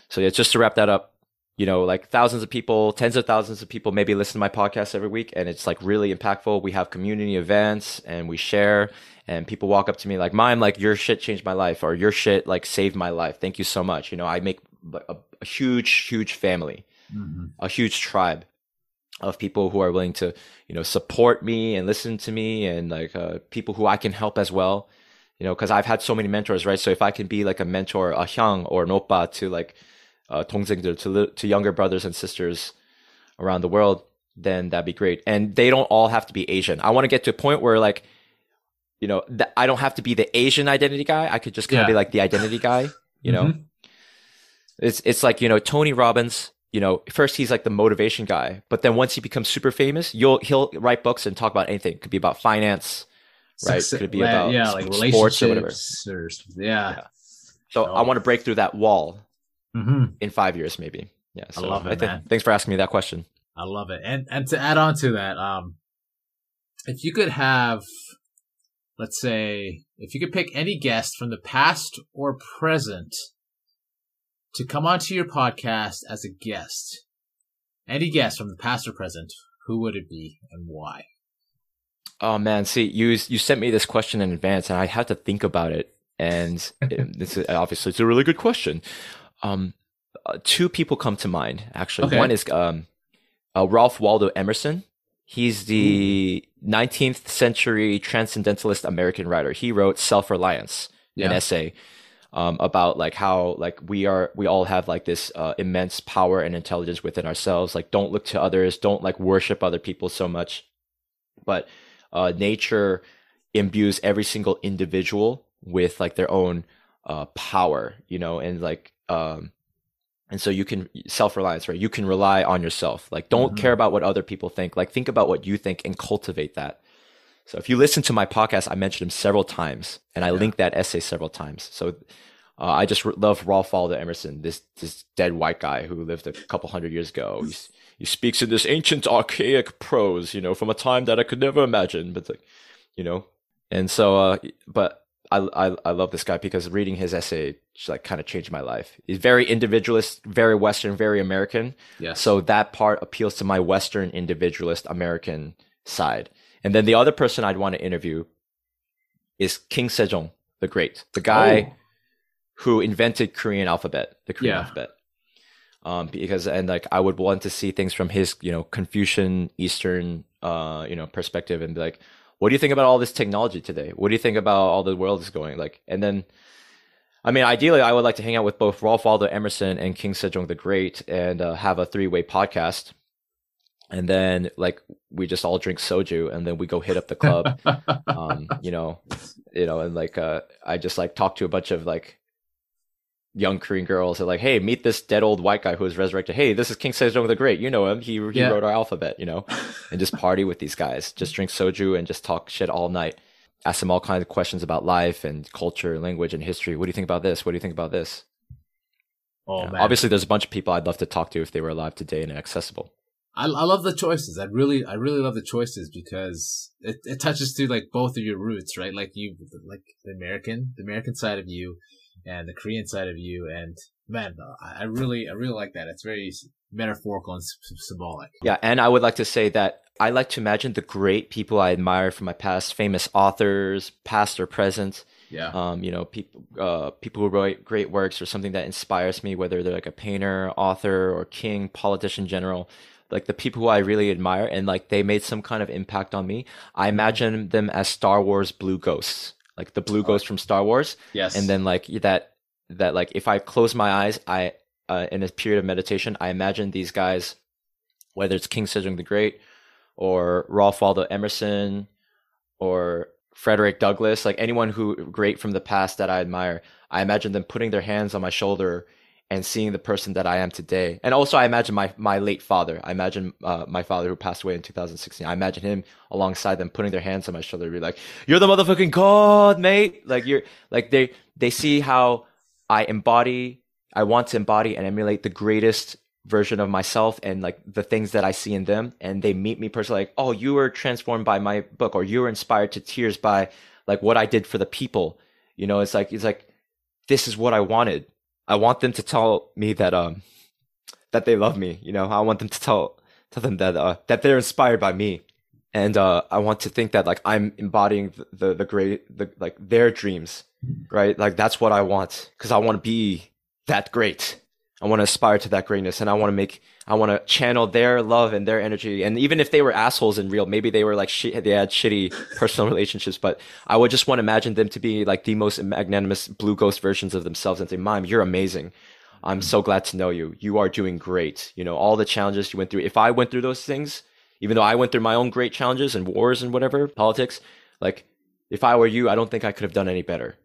So yeah, just to wrap that up, you know, like thousands of people, tens of thousands of people maybe listen to my podcast every week and it's like really impactful. We have community events and we share and people walk up to me like, "Maim, like your shit changed my life or your shit like saved my life. Thank you so much." You know, I make a, a huge huge family. Mm-hmm. A huge tribe of people who are willing to, you know, support me and listen to me and like uh, people who I can help as well you know, because I've had so many mentors, right? So if I can be like a mentor, a hyung or an oppa to like uh, to, to younger brothers and sisters around the world, then that'd be great. And they don't all have to be Asian. I want to get to a point where like, you know, th- I don't have to be the Asian identity guy. I could just kind of yeah. be like the identity guy. You know, mm-hmm. it's it's like you know Tony Robbins. You know, first he's like the motivation guy, but then once he becomes super famous, you'll he'll write books and talk about anything. It could be about finance, right? Success, could it be about yeah, like sports or whatever. Or, yeah. yeah. So oh. I want to break through that wall mm-hmm. in five years, maybe. Yeah. So I love it, I man. Thanks for asking me that question. I love it. And and to add on to that, um, if you could have, let's say, if you could pick any guest from the past or present to come onto your podcast as a guest, any guest from the past or present, who would it be and why? Oh man, see, you you sent me this question in advance, and I had to think about it. And it, this obviously it's a really good question. Um, uh, two people come to mind actually. Okay. One is um, uh, Ralph Waldo Emerson. He's the 19th century transcendentalist American writer. He wrote Self Reliance, an essay um, about like how like we are we all have like this uh, immense power and intelligence within ourselves. Like don't look to others, don't like worship other people so much, but uh, nature imbues every single individual with like their own uh, power, you know, and like um, and so you can self reliance, right? You can rely on yourself. Like, don't Mhm. care about what other people think. Like, think about what you think and cultivate that. So, if you listen to my podcast, I mentioned him several times, and I Yeah. linked that essay several times. So, uh, I just r- love Ralph Waldo Emerson, this this dead white guy who lived a couple hundred years ago. He's, he speaks in this ancient, archaic prose, you know, from a time that I could never imagine. But like, you know, and so, uh, but I, I I love this guy because reading his essay just like kind of changed my life. He's very individualist, very Western, very American. Yes. So that part appeals to my Western individualist American side. And then the other person I'd want to interview is King Sejong the Great, the guy Oh. who invented Korean alphabet, the Korean Yeah. alphabet. Um, because and like I would want to see things from his, you know, Confucian Eastern, uh, you know, perspective and be like, what do you think about all this technology today? What do you think about all the world is going like? And then, I mean, ideally, I would like to hang out with both Ralph Waldo Emerson and King Sejong the Great and uh, have a three way podcast. And then, like, we just all drink soju, and then we go hit up the club um, you know, you know, and like uh, I just like talk to a bunch of like young Korean girls and like, hey, meet this dead old white guy who was resurrected. Hey, this is King Sejong the Great. You know him. He he Yeah. wrote our alphabet. You know, and just party with these guys. Just drink soju and just talk shit all night. Ask them all kinds of questions about life and culture, language, and history. What do you think about this? What do you think about this? oh Yeah. man. Obviously, there's a bunch of people I'd love to talk to if they were alive today and accessible. I, I love the choices. I really, I really love the choices because it, it touches to like both of your roots, right? Like you, like the American, the American side of you and the Korean side of you. And man, I really, I really like that. It's very metaphorical and symbolic. Yeah, and I would like to say that I like to imagine the great people I admire from my past, famous authors, past or present. Yeah. Um, you know, people, uh, people who write great works or something that inspires me, whether they're like a painter, author, or king, politician, general. Like the people who I really admire, and like they made some kind of impact on me. I imagine them as Star Wars blue ghosts, like the blue ghost from Star Wars yes. and then like that that like if i close my eyes i uh, in a period of meditation i imagine these guys whether it's king sejong the great or ralph waldo emerson or frederick douglass like anyone who great from the past that i admire i imagine them putting their hands on my shoulder and seeing the person that i am today. And also i imagine my my late father. I imagine uh, my father who passed away in 2016 i imagine him alongside them putting their hands on my shoulder be like you're the motherfucking god mate. Like you're like they they see how I embody, I want to embody and emulate the greatest version of myself and like the things that I see in them. And they meet me personally, like, oh, you were transformed by my book, or you were inspired to tears by like what I did for the people. You know, it's like, it's like, this is what I wanted. I want them to tell me that, um, that they love me. You know, I want them to tell, tell them that, uh, that they're inspired by me. And, uh, I want to think that like I'm embodying the, the, the great, the, like their dreams right? Like that's what I want because I want to be that great. I want to aspire to that greatness, and I want to make, I want to channel their love and their energy. And even if they were assholes in real, maybe they were like shit, they had shitty personal relationships, but I would just want to imagine them to be like the most magnanimous blue ghost versions of themselves and say, "Mom, you're amazing. I'm so glad to know you. You are doing great. You know all the challenges you went through. If I went through those things, even though I went through my own great challenges and wars and whatever politics, like if I were you, I don't think I could have done any better."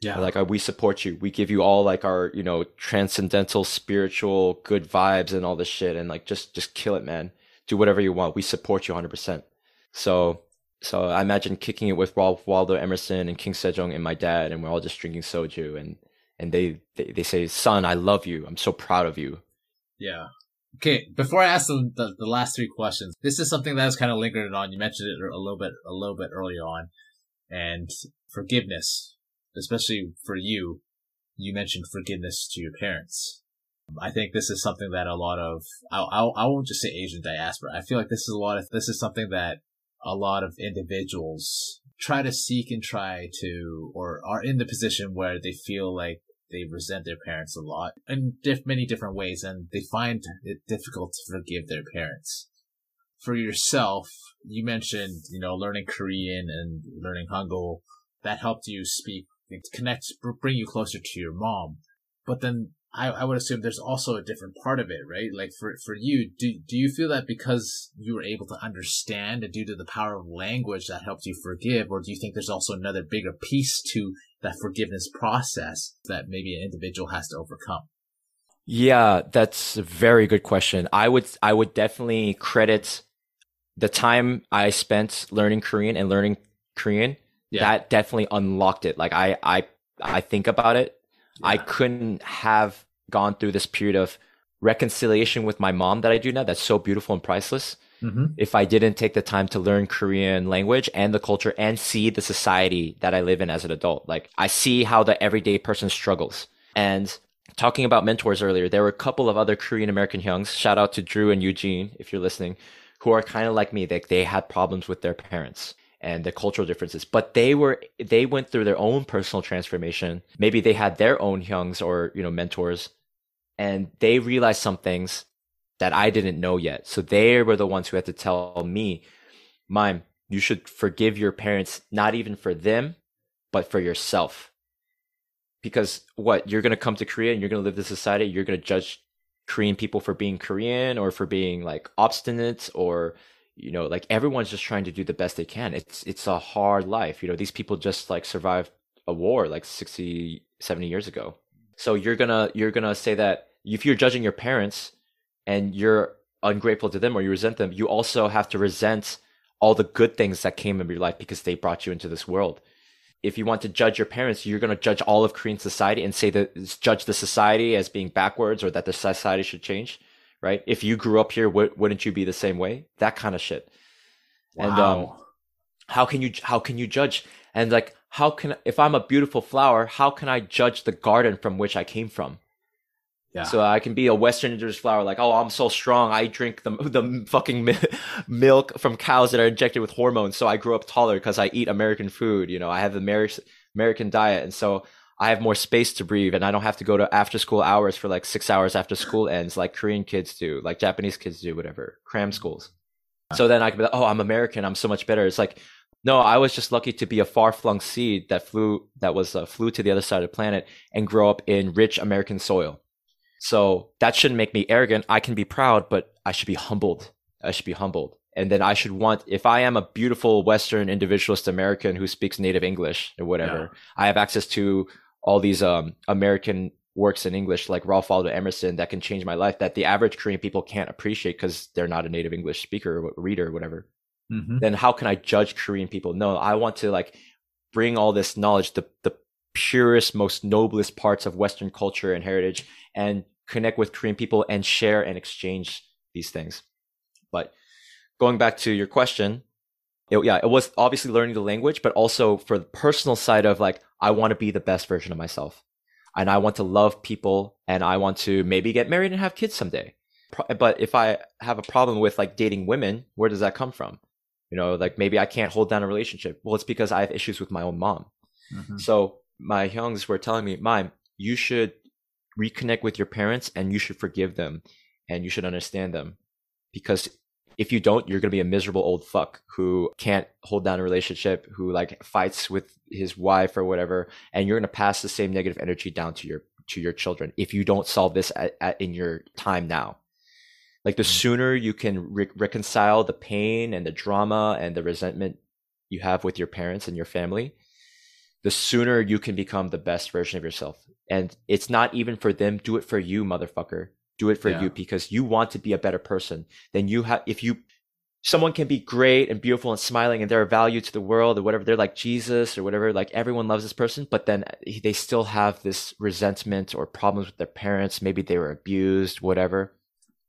Yeah. like we support you. We give you all like our you know transcendental spiritual good vibes and all this shit and like just just kill it man. Do whatever you want. We support you 100% so so i imagine kicking it with Ralph waldo emerson and king sejong and my dad and we're all just drinking soju and and they they, they say son i love you. I'm so proud of you. Yeah. Okay, before I ask the, the, the last three questions, this is something that has kind of lingered on. You mentioned it a little bit, a little bit earlier on, and forgiveness, especially for you. you mentioned forgiveness to your parents. I think this is something that a lot of, I, I, I won't just say Asian diaspora. I feel like this is a lot of, this is something that a lot of individuals try to seek and try to, or are in the position where they feel like they resent their parents a lot in diff- many different ways and they find it difficult to forgive their parents. For yourself, you mentioned, you know, learning Korean and learning Hangul. That helped you speak, connect, bring you closer to your mom. But then I, I would assume there's also a different part of it, right? Like for, for you, do, do you feel that because you were able to understand and due to the power of language that helped you forgive, or do you think there's also another bigger piece to that forgiveness process that maybe an individual has to overcome? Yeah, that's a very good question. I would, I would definitely credit the time I spent learning Korean and learning Korean. Yeah. That definitely unlocked it. Like I, I, I think about it. Yeah. I couldn't have gone through this period of reconciliation with my mom that I do now that's so beautiful and priceless. Mm-hmm. If I didn't take the time to learn Korean language and the culture and see the society that I live in as an adult, like I see how the everyday person struggles. And talking about mentors earlier, there were a couple of other Korean American hyungs. Shout out to Drew and Eugene if you're listening, who are kind of like me. They they had problems with their parents and the cultural differences, but they were they went through their own personal transformation. Maybe they had their own hyungs or you know mentors and they realized some things that I didn't know yet. So they were the ones who had to tell me, Maim, you should forgive your parents, not even for them, but for yourself. Because what you're going to come to Korea and you're going to live this society, you're going to judge Korean people for being Korean or for being like obstinate or you know like everyone's just trying to do the best they can. It's it's a hard life you know these people just like survived a war like 60 70 years ago. So you're gonna you're gonna say that if you're judging your parents and you're ungrateful to them or you resent them, you also have to resent all the good things that came in your life because they brought you into this world. If you want to judge your parents, you're going to judge all of Korean society and say that judge the society as being backwards or that the society should change, right? If you grew up here, wouldn't you be the same way? That kind of shit. Wow. And um, how can you how can you judge? And like how can if I'm a beautiful flower, how can I judge the garden from which I came from? Yeah. So I can be a Western indigenous flower, like, oh, I'm so strong. I drink the the fucking milk from cows that are injected with hormones, so I grew up taller because I eat American food. You know, I have the American diet, and so I have more space to breathe, and I don't have to go to after school hours for like six hours after school ends, like Korean kids do, like Japanese kids do, whatever, cram schools. So then I could be like, oh, I'm American. I'm so much better. It's like no, I was just lucky to be a far-flung seed that flew that was uh, flew to the other side of the planet and grow up in rich American soil. So that shouldn't make me arrogant. I can be proud, but I should be humbled. I should be humbled. And then I should want, if I am a beautiful Western individualist American who speaks native English or whatever, yeah. I have access to all these um, American works in English like Ralph Waldo Emerson that can change my life that the average Korean people can't appreciate because they're not a native English speaker or reader or whatever mm-hmm. then how can I judge Korean people? No, I want to like bring all this knowledge, the the purest, most noblest parts of Western culture and heritage, and connect with Korean people and share and exchange these things. But going back to your question, it, yeah, it was obviously learning the language, but also for the personal side of like, I want to be the best version of myself. And I want to love people and I want to maybe get married and have kids someday. But if I have a problem with like dating women, where does that come from? You know, like maybe I can't hold down a relationship. Well, it's because I have issues with my own mom. Mm-hmm. So my hyungs were telling me, Maim, you should reconnect with your parents and you should forgive them and you should understand them. Because if you don't, you're going to be a miserable old fuck who can't hold down a relationship, who like fights with his wife or whatever. And you're going to pass the same negative energy down to your, to your children if you don't solve this at, at, in your time now. Like the mm-hmm. sooner you can re- reconcile the pain and the drama and the resentment you have with your parents and your family, the sooner you can become the best version of yourself. And it's not even for them, do it for you, motherfucker. Do it for yeah. you because you want to be a better person. Then you have, if you, someone can be great and beautiful and smiling and they're a value to the world or whatever, they're like Jesus or whatever, like everyone loves this person, but then they still have this resentment or problems with their parents. Maybe they were abused, whatever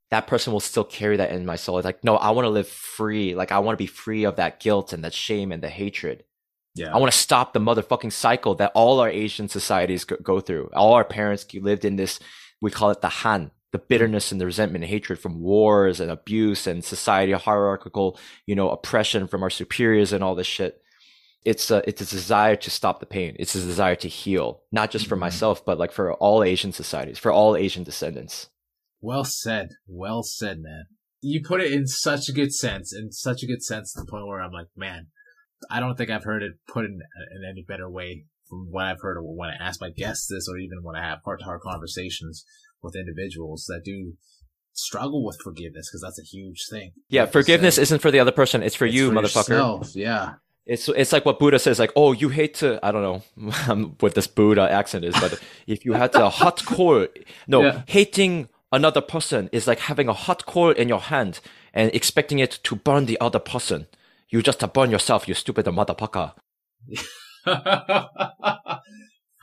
that person will still carry that in my soul. It's like, no, I want to live free. Like I want to be free of that guilt and that shame and the hatred. Yeah. I want to stop the motherfucking cycle that all our Asian societies go through. All our parents lived in this, we call it the Han, the bitterness and the resentment and hatred from wars and abuse and society hierarchical, you know, oppression from our superiors and all this shit. It's a, it's a desire to stop the pain. It's a desire to heal, not just for mm-hmm. myself, but like for all Asian societies, for all Asian descendants. Well said. Well said, man. You put it in such a good sense, in such a good sense to the point where I'm like, man, I don't think I've heard it put in, in any better way from what I've heard when I ask my guests this or even when I have heart to heart conversations with individuals that do struggle with forgiveness because that's a huge thing. Yeah, forgiveness isn't for the other person; it's for it's you, for motherfucker. Yourself. Yeah. It's it's like what Buddha says, like, oh, you hate to, I don't know what this Buddha accent is, but if you had a hot coal, no, yeah. hating another person is like having a hot coal in your hand and expecting it to burn the other person. You just burn yourself, you stupid motherfucker.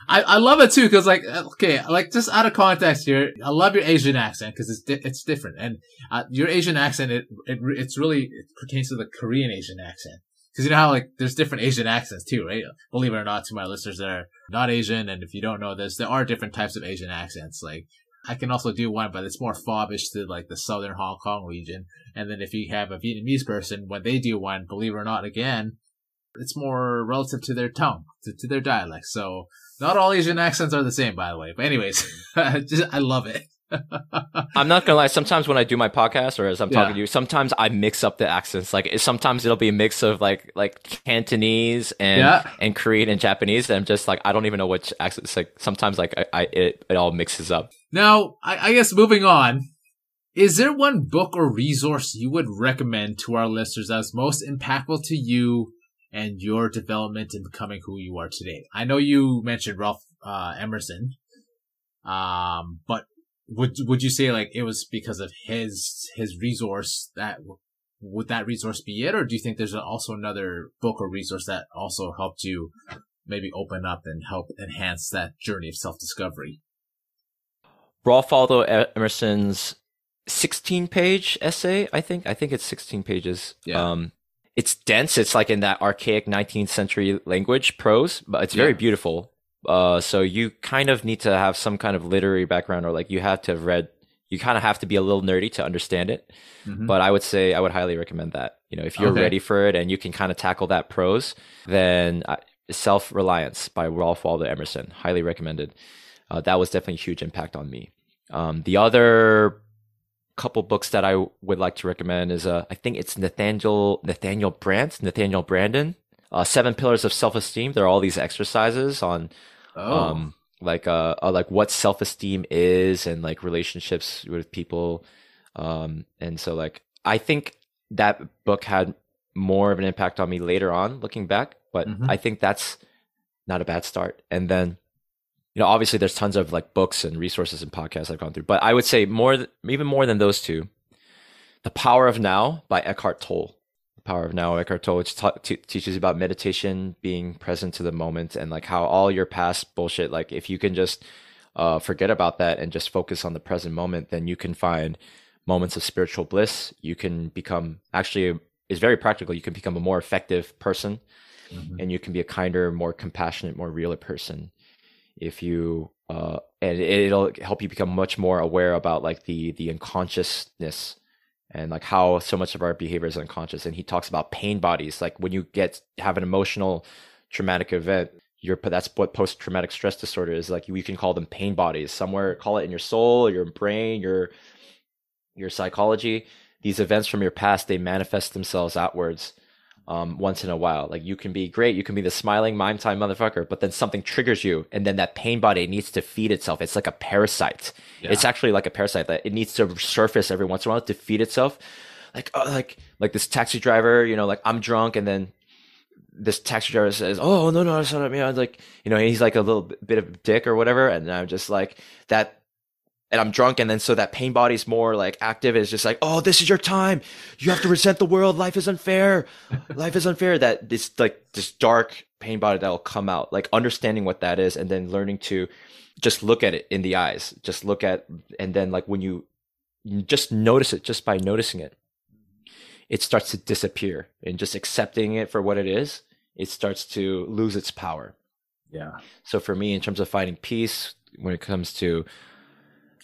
I, I love it too because like okay like just out of context here I love your Asian accent because it's di- it's different. And uh, your Asian accent it, it it's really it pertains to the Korean Asian accent. Because you know how like there's different Asian accents too right? Believe it or not to my listeners that are not Asian and if you don't know this there are different types of Asian accents. Like I can also do one but it's more fobbish to like the southern Hong Kong region. And then if you have a Vietnamese person when they do one believe it or not again it's more relative to their tongue to, to their dialect. So not all Asian accents are the same, by the way. But anyways, just, I love it. I'm not gonna lie. Sometimes when I do my podcast or as I'm yeah. talking to you, sometimes I mix up the accents. Like sometimes it'll be a mix of like like Cantonese and yeah. and Korean and Japanese. And I'm just like I don't even know which accents. Like sometimes like I, I it it all mixes up. Now I, I guess moving on. Is there one book or resource you would recommend to our listeners as most impactful to you and your development in becoming who you are today. I know you mentioned Ralph uh, Emerson, um, but would would you say like it was because of his his resource that would that resource be it, or do you think there's also another book or resource that also helped you maybe open up and help enhance that journey of self discovery? Ralph Waldo Emerson's 16 page essay, I think. I think it's 16 pages. Yeah. Um, it's dense. It's like in that archaic 19th century language prose, but it's very yeah. beautiful. Uh, so you kind of need to have some kind of literary background, or like you have to have read. You kind of have to be a little nerdy to understand it. Mm-hmm. But I would say I would highly recommend that. You know, if you're okay. ready for it and you can kind of tackle that prose, then uh, Self Reliance by Ralph Waldo Emerson, highly recommended. Uh, that was definitely a huge impact on me. Um, the other couple books that I would like to recommend is uh, I think it's Nathaniel Nathaniel Brandt, Nathaniel Branden, uh, Seven Pillars of Self Esteem. There are all these exercises on oh. um like uh, uh, like what self esteem is and like relationships with people um and so like I think that book had more of an impact on me later on looking back but mm-hmm. I think that's not a bad start and then you know, obviously there's tons of like books and resources and podcasts I've gone through, but I would say more, th- even more than those two, The Power of Now by Eckhart Tolle. The Power of Now, Eckhart Tolle, which t- teaches about meditation, being present to the moment, and like how all your past bullshit, like if you can just uh, forget about that and just focus on the present moment, then you can find moments of spiritual bliss. You can become actually is very practical. You can become a more effective person, mm-hmm. and you can be a kinder, more compassionate, more realer person if you uh, and it'll help you become much more aware about like the the unconsciousness and like how so much of our behavior is unconscious. And he talks about pain bodies like when you get have an emotional traumatic event your that's what post traumatic stress disorder is like we can call them pain bodies. Somewhere call it in your soul your brain your your psychology. These events from your past they manifest themselves outwards um, once in a while. Like you can be great, you can be the smiling Maim Time motherfucker, but then something triggers you, and then that pain body needs to feed itself. It's like a parasite. Yeah. It's actually like a parasite that it needs to surface every once in a while to feed itself. Like uh, like like this taxi driver, you know, like I'm drunk, and then this taxi driver says, "Oh no no, it's not me." I was like, you know, he's like a little bit of dick or whatever, and I'm just like that and I'm drunk, and then so that pain body's more like active. Is just like, oh, this is your time. You have to resent the world. Life is unfair. Life is unfair. That this like this dark pain body that'll come out. Like understanding what that is, and then learning to just look at it in the eyes. Just look at, and then like when you, you just notice it, just by noticing it, it starts to disappear, and just accepting it for what it is. it starts to lose its power. Yeah. So for me, in terms of finding peace, when it comes to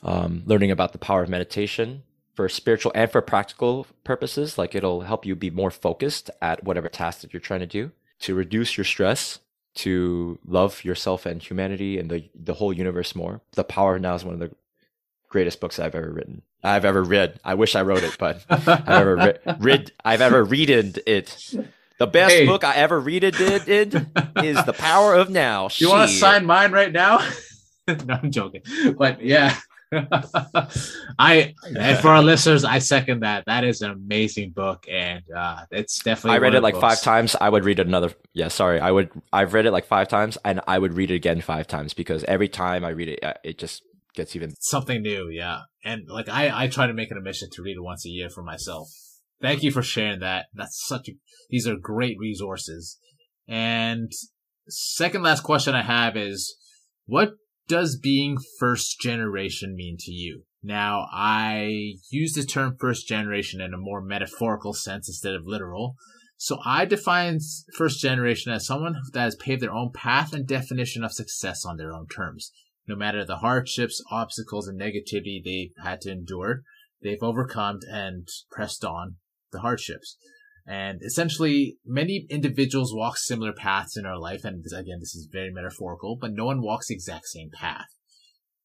um, learning about the power of meditation for spiritual and for practical purposes, like it'll help you be more focused at whatever task that you're trying to do to reduce your stress, to love yourself and humanity and the the whole universe more. The Power of Now is one of the greatest books I've ever written. I've ever read. I wish I wrote it, but I've ever re- read. I've ever read it. The best Hey. book I ever read it did, did is The Power of Now. You want to sign mine right now? no, I'm joking. But yeah. I and for our listeners, I second that. That is an amazing book, and uh, it's definitely. I read it of the like five times. I would read it another. Yeah, sorry. I would. I've read it like five times, and I would read it again five times because every time I read it, uh, it just gets even. something new yeah and like i i try to make it a mission to read it once a year for myself thank you for sharing that that's such a these are great resources and second last question i have is what does being first generation mean to you? Now i use the term first generation in a more metaphorical sense instead of literal. So I define first generation as someone that has paved their own path and definition of success on their own terms. No matter the hardships, obstacles, and negativity they've had to endure, they've overcome and pressed on the hardships. And essentially, many individuals walk similar paths in our life. And again, this is very metaphorical, but no one walks the exact same path.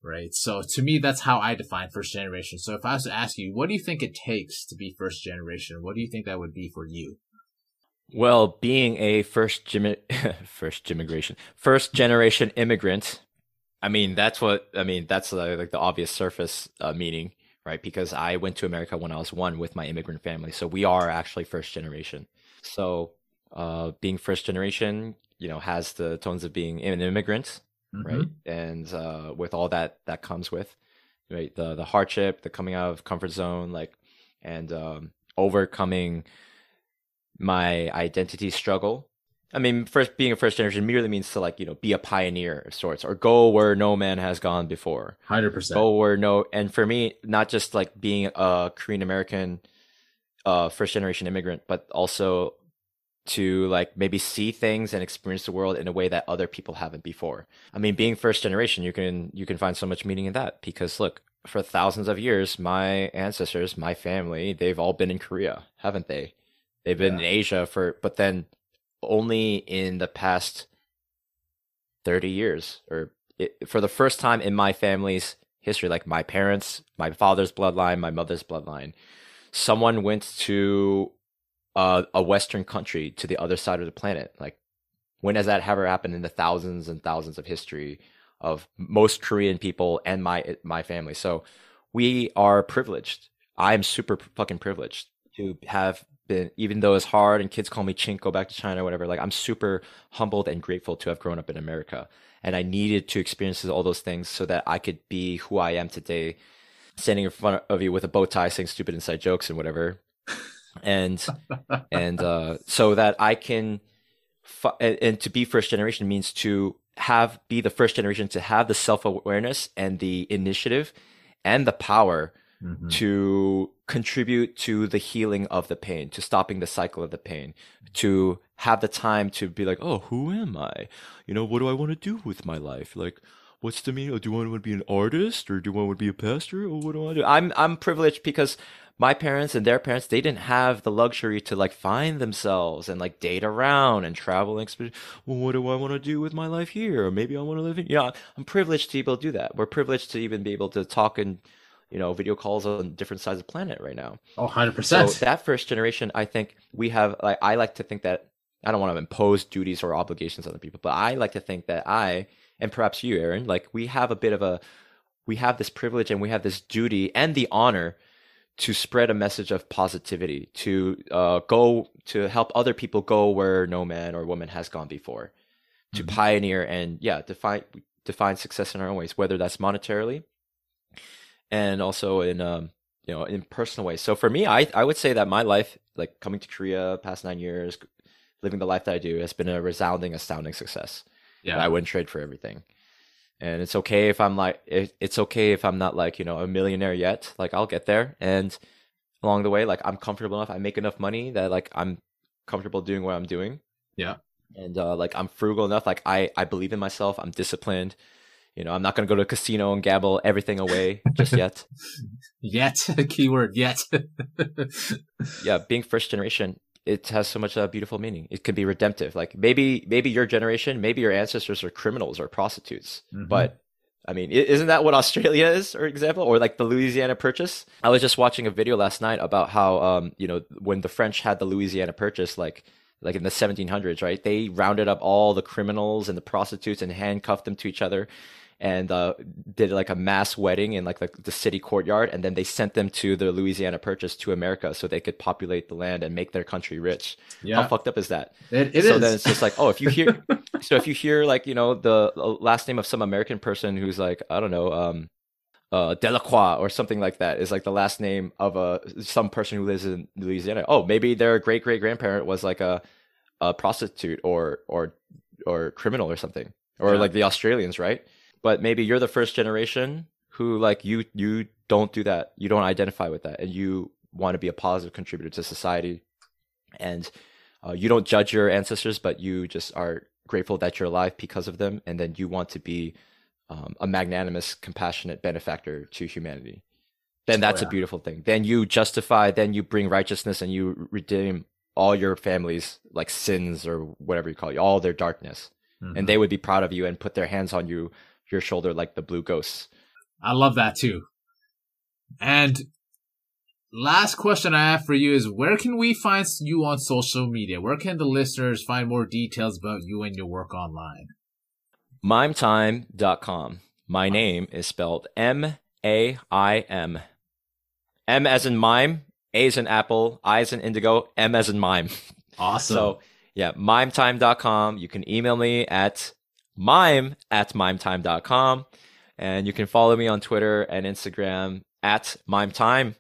Right. So to me, that's how I define first generation. So if I was to ask you, what do you think it takes to be first generation? What do you think that would be for you? Well, being a first gym, first immigration, first generation immigrant, I mean that's what I mean. That's uh, like the obvious surface uh, meaning, right? Because I went to America when I was one with my immigrant family, so we are actually first generation. So, uh, being first generation, you know, has the tones of being an immigrant, right? And uh, with all that that comes with, right, the the hardship, the coming out of comfort zone, like, and um, overcoming my identity struggle. I mean, first being a first generation merely means to like you know be a pioneer of sorts, or go where no man has gone before. Hundred percent. Go where no, and for me, not just like being a Korean American, uh, first generation immigrant, but also to like maybe see things and experience the world in a way that other people haven't before. I mean, being first generation, you can you can find so much meaning in that because look, for thousands of years, my ancestors, my family, they've all been in Korea, haven't they? They've been Yeah. in Asia for, but then only in the past 30 years or it, for the first time in my family's history, like my parents, my father's bloodline, my mother's bloodline, someone went to uh, a Western country to the other side of the planet. Like, when has that ever happened in the thousands and thousands of history of most Korean people and my my family? So we are privileged. I'm super fucking privileged to have been, even though it's hard and kids call me chink, go back to China, whatever. Like, I'm super humbled and grateful to have grown up in America. And I needed to experience all those things so that I could be who I am today, standing in front of you with a bow tie, saying stupid inside jokes and whatever. And and uh, so that I can, fu- and, and to be first generation means to have be the first generation to have the self awareness and the initiative and the power Mhm. to contribute to the healing of the pain, to stopping the cycle of the pain, to have the time to be like, oh, who am I? You know, what do I want to do with my life? Like, what's the meaning? Do I want to be an artist or do I want to be a pastor or what do I do? I'm I'm privileged because my parents and their parents they didn't have the luxury to like find themselves and like date around and travel and experience. Well, what do I want to do with my life here? Or maybe I want to live in. Yeah, I'm privileged to be able to do that. We're privileged to even be able to talk and you know video calls on different sides of the planet right now. Oh, 100%. So that first generation, I think we have. Like I like to think that I don't want to impose duties or obligations on other people, but I like to think that I and perhaps you, Aaron, like we have a bit of a we have this privilege and we have this duty and the honor to spread a message of positivity, to uh, go to help other people go where no man or woman has gone before, to Mhm. pioneer and yeah, define define success in our own ways, whether that's monetarily and also in um you know in personal ways. So for me, I I would say that my life, like coming to Korea, past nine years, living the life that I do, has been a resounding, astounding success. yeah. I wouldn't trade for everything. And it's okay if I'm like, it, it's okay if I'm not like, you know, a millionaire yet. Like I'll get there. And along the way, like I'm comfortable enough. I make enough money that like I'm comfortable doing what I'm doing. Yeah. and uh, like I'm frugal enough. Like I I believe in myself. I'm disciplined. You know, I'm not going to go to a casino and gamble everything away just yet. yet, keyword yet. yeah, being first generation, it has so much uh, beautiful meaning. It can be redemptive. Like maybe maybe your generation, maybe your ancestors are criminals or prostitutes, mm-hmm. but I mean, isn't that what Australia is, for example, or like the Louisiana Purchase? I was just watching a video last night about how, um, you know, when the French had the Louisiana Purchase, like, like in the 1700s, right? They rounded up all the criminals and the prostitutes and handcuffed them to each other, and uh, did like a mass wedding in like the, the city courtyard, and then they sent them to the Louisiana Purchase to America so they could populate the land and make their country rich. Yeah. How fucked up is that? It, it so is. then it's just like, oh, if you hear, so if you hear like you know the last name of some American person who's like I don't know, um, uh, Delacroix or something like that is like the last name of a some person who lives in Louisiana. Oh, maybe their great great grandparent was like a a prostitute or or or criminal or something, or yeah. like the Australians, right? But maybe you're the first generation who like you you don't do that. You don't identify with that and you want to be a positive contributor to society. And uh, you don't judge your ancestors but you just are grateful that you're alive because of them and then you want to be um, a magnanimous compassionate benefactor to humanity. Then that's oh, yeah. a beautiful thing. Then you justify then you bring righteousness and you redeem all your family's like sins or whatever you call it all their darkness. Mm-hmm. and they would be proud of you and put their hands on you your shoulder like the blue ghosts. I love that too. And last question I have for you is where can we find you on social media? Where can the listeners find more details about you and your work online? Maimtime.com. My name is spelled M A I M. M as in mime, A as in apple, I as in indigo, M as in mime. Awesome. So, yeah, maimtime.com. You can email me at maim at maimtime.com. And you can follow me on Twitter and Instagram at maimtime.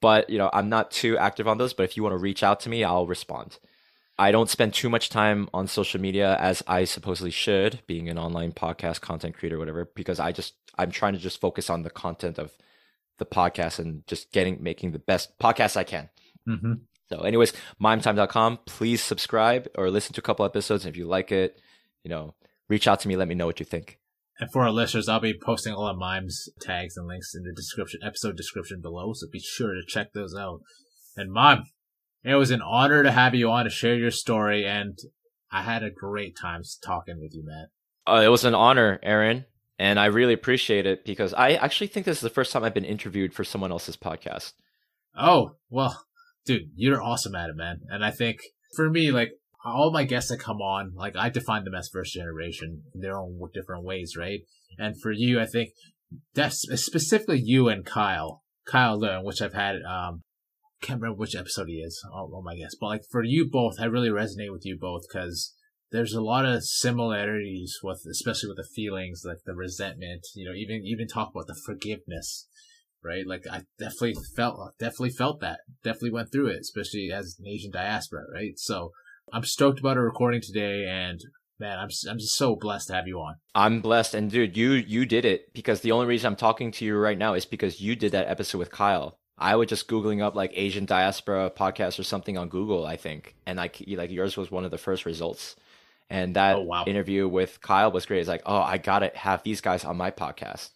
But, you know, I'm not too active on those, but if you want to reach out to me, I'll respond. I don't spend too much time on social media as I supposedly should, being an online podcast content creator, whatever, because I just, I'm trying to just focus on the content of the podcast and just getting, making the best podcast I can. Mm-hmm. So, anyways, maimtime.com. Please subscribe or listen to a couple episodes. If you like it, you know, reach out to me. Let me know what you think. And for our listeners, I'll be posting all of Maim's tags and links in the description, episode description below. So be sure to check those out. And Mime, it was an honor to have you on to share your story. And I had a great time talking with you, man. Uh, it was an honor, Aaron. And I really appreciate it because I actually think this is the first time I've been interviewed for someone else's podcast. Oh, well, dude, you're awesome at it, man. And I think for me, like, all my guests that come on, like I define them as first generation in their own different ways, right? And for you, I think that's specifically you and Kyle, Kyle Leung, which I've had, um, can't remember which episode he is. Oh, oh my guess, but like for you both, I really resonate with you both because there's a lot of similarities with, especially with the feelings, like the resentment, you know, even, even talk about the forgiveness, right? Like I definitely felt, definitely felt that, definitely went through it, especially as an Asian diaspora, right? So, I'm stoked about our recording today, and man, I'm I'm just so blessed to have you on. I'm blessed, and dude, you you did it because the only reason I'm talking to you right now is because you did that episode with Kyle. I was just googling up like Asian diaspora podcast or something on Google, I think, and like like yours was one of the first results. And that oh, wow. interview with Kyle was great. It's like, oh, I gotta have these guys on my podcast.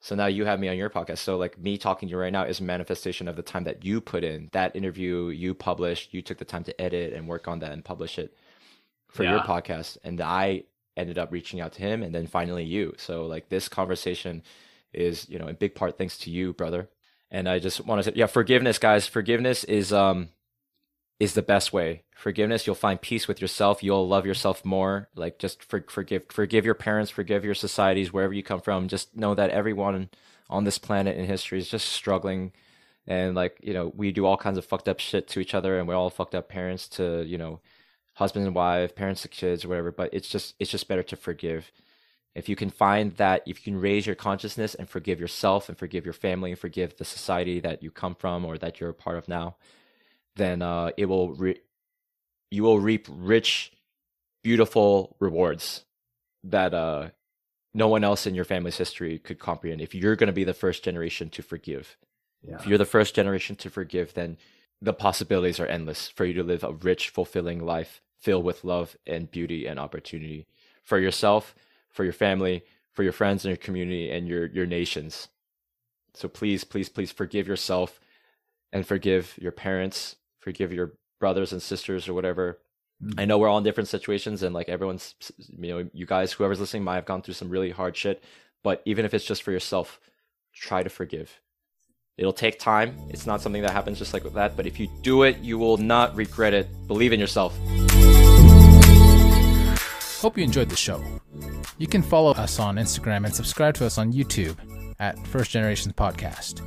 So now you have me on your podcast. So like me talking to you right now is a manifestation of the time that you put in. That interview you published, you took the time to edit and work on that and publish it for yeah. your podcast. And I ended up reaching out to him and then finally you. So like this conversation is, you know, in big part thanks to you, brother. And I just want to say, yeah, forgiveness, guys. Forgiveness is um is the best way. Forgiveness, you'll find peace with yourself. You'll love yourself more. Like just for, forgive, forgive your parents, forgive your societies, wherever you come from. Just know that everyone on this planet in history is just struggling. And like, you know, we do all kinds of fucked up shit to each other and we're all fucked up parents to, you know, husband and wife, parents to kids, or whatever. But it's just, it's just better to forgive. If you can find that, if you can raise your consciousness and forgive yourself and forgive your family and forgive the society that you come from or that you're a part of now, then uh, it will re- you will reap rich, beautiful rewards that uh, no one else in your family's history could comprehend. If you're going to be the first generation to forgive, yeah. if you're the first generation to forgive, then the possibilities are endless for you to live a rich, fulfilling life filled with love and beauty and opportunity for yourself, for your family, for your friends and your community and your your nations. So please, please, please forgive yourself and forgive your parents, forgive your brothers and sisters or whatever. Mm. I know we're all in different situations and like everyone's you know, you guys, whoever's listening might have gone through some really hard shit. But even if it's just for yourself, try to forgive. It'll take time. It's not something that happens just like that. But if you do it, you will not regret it. Believe in yourself. Hope you enjoyed the show. You can follow us on Instagram and subscribe to us on YouTube at First Generations Podcast.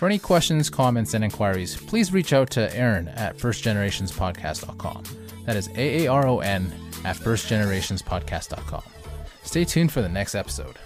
For any questions, comments, and inquiries, please reach out to Aaron at firstgenerationspodcast.com. That is A A R O N at firstgenerationspodcast.com. Stay tuned for the next episode.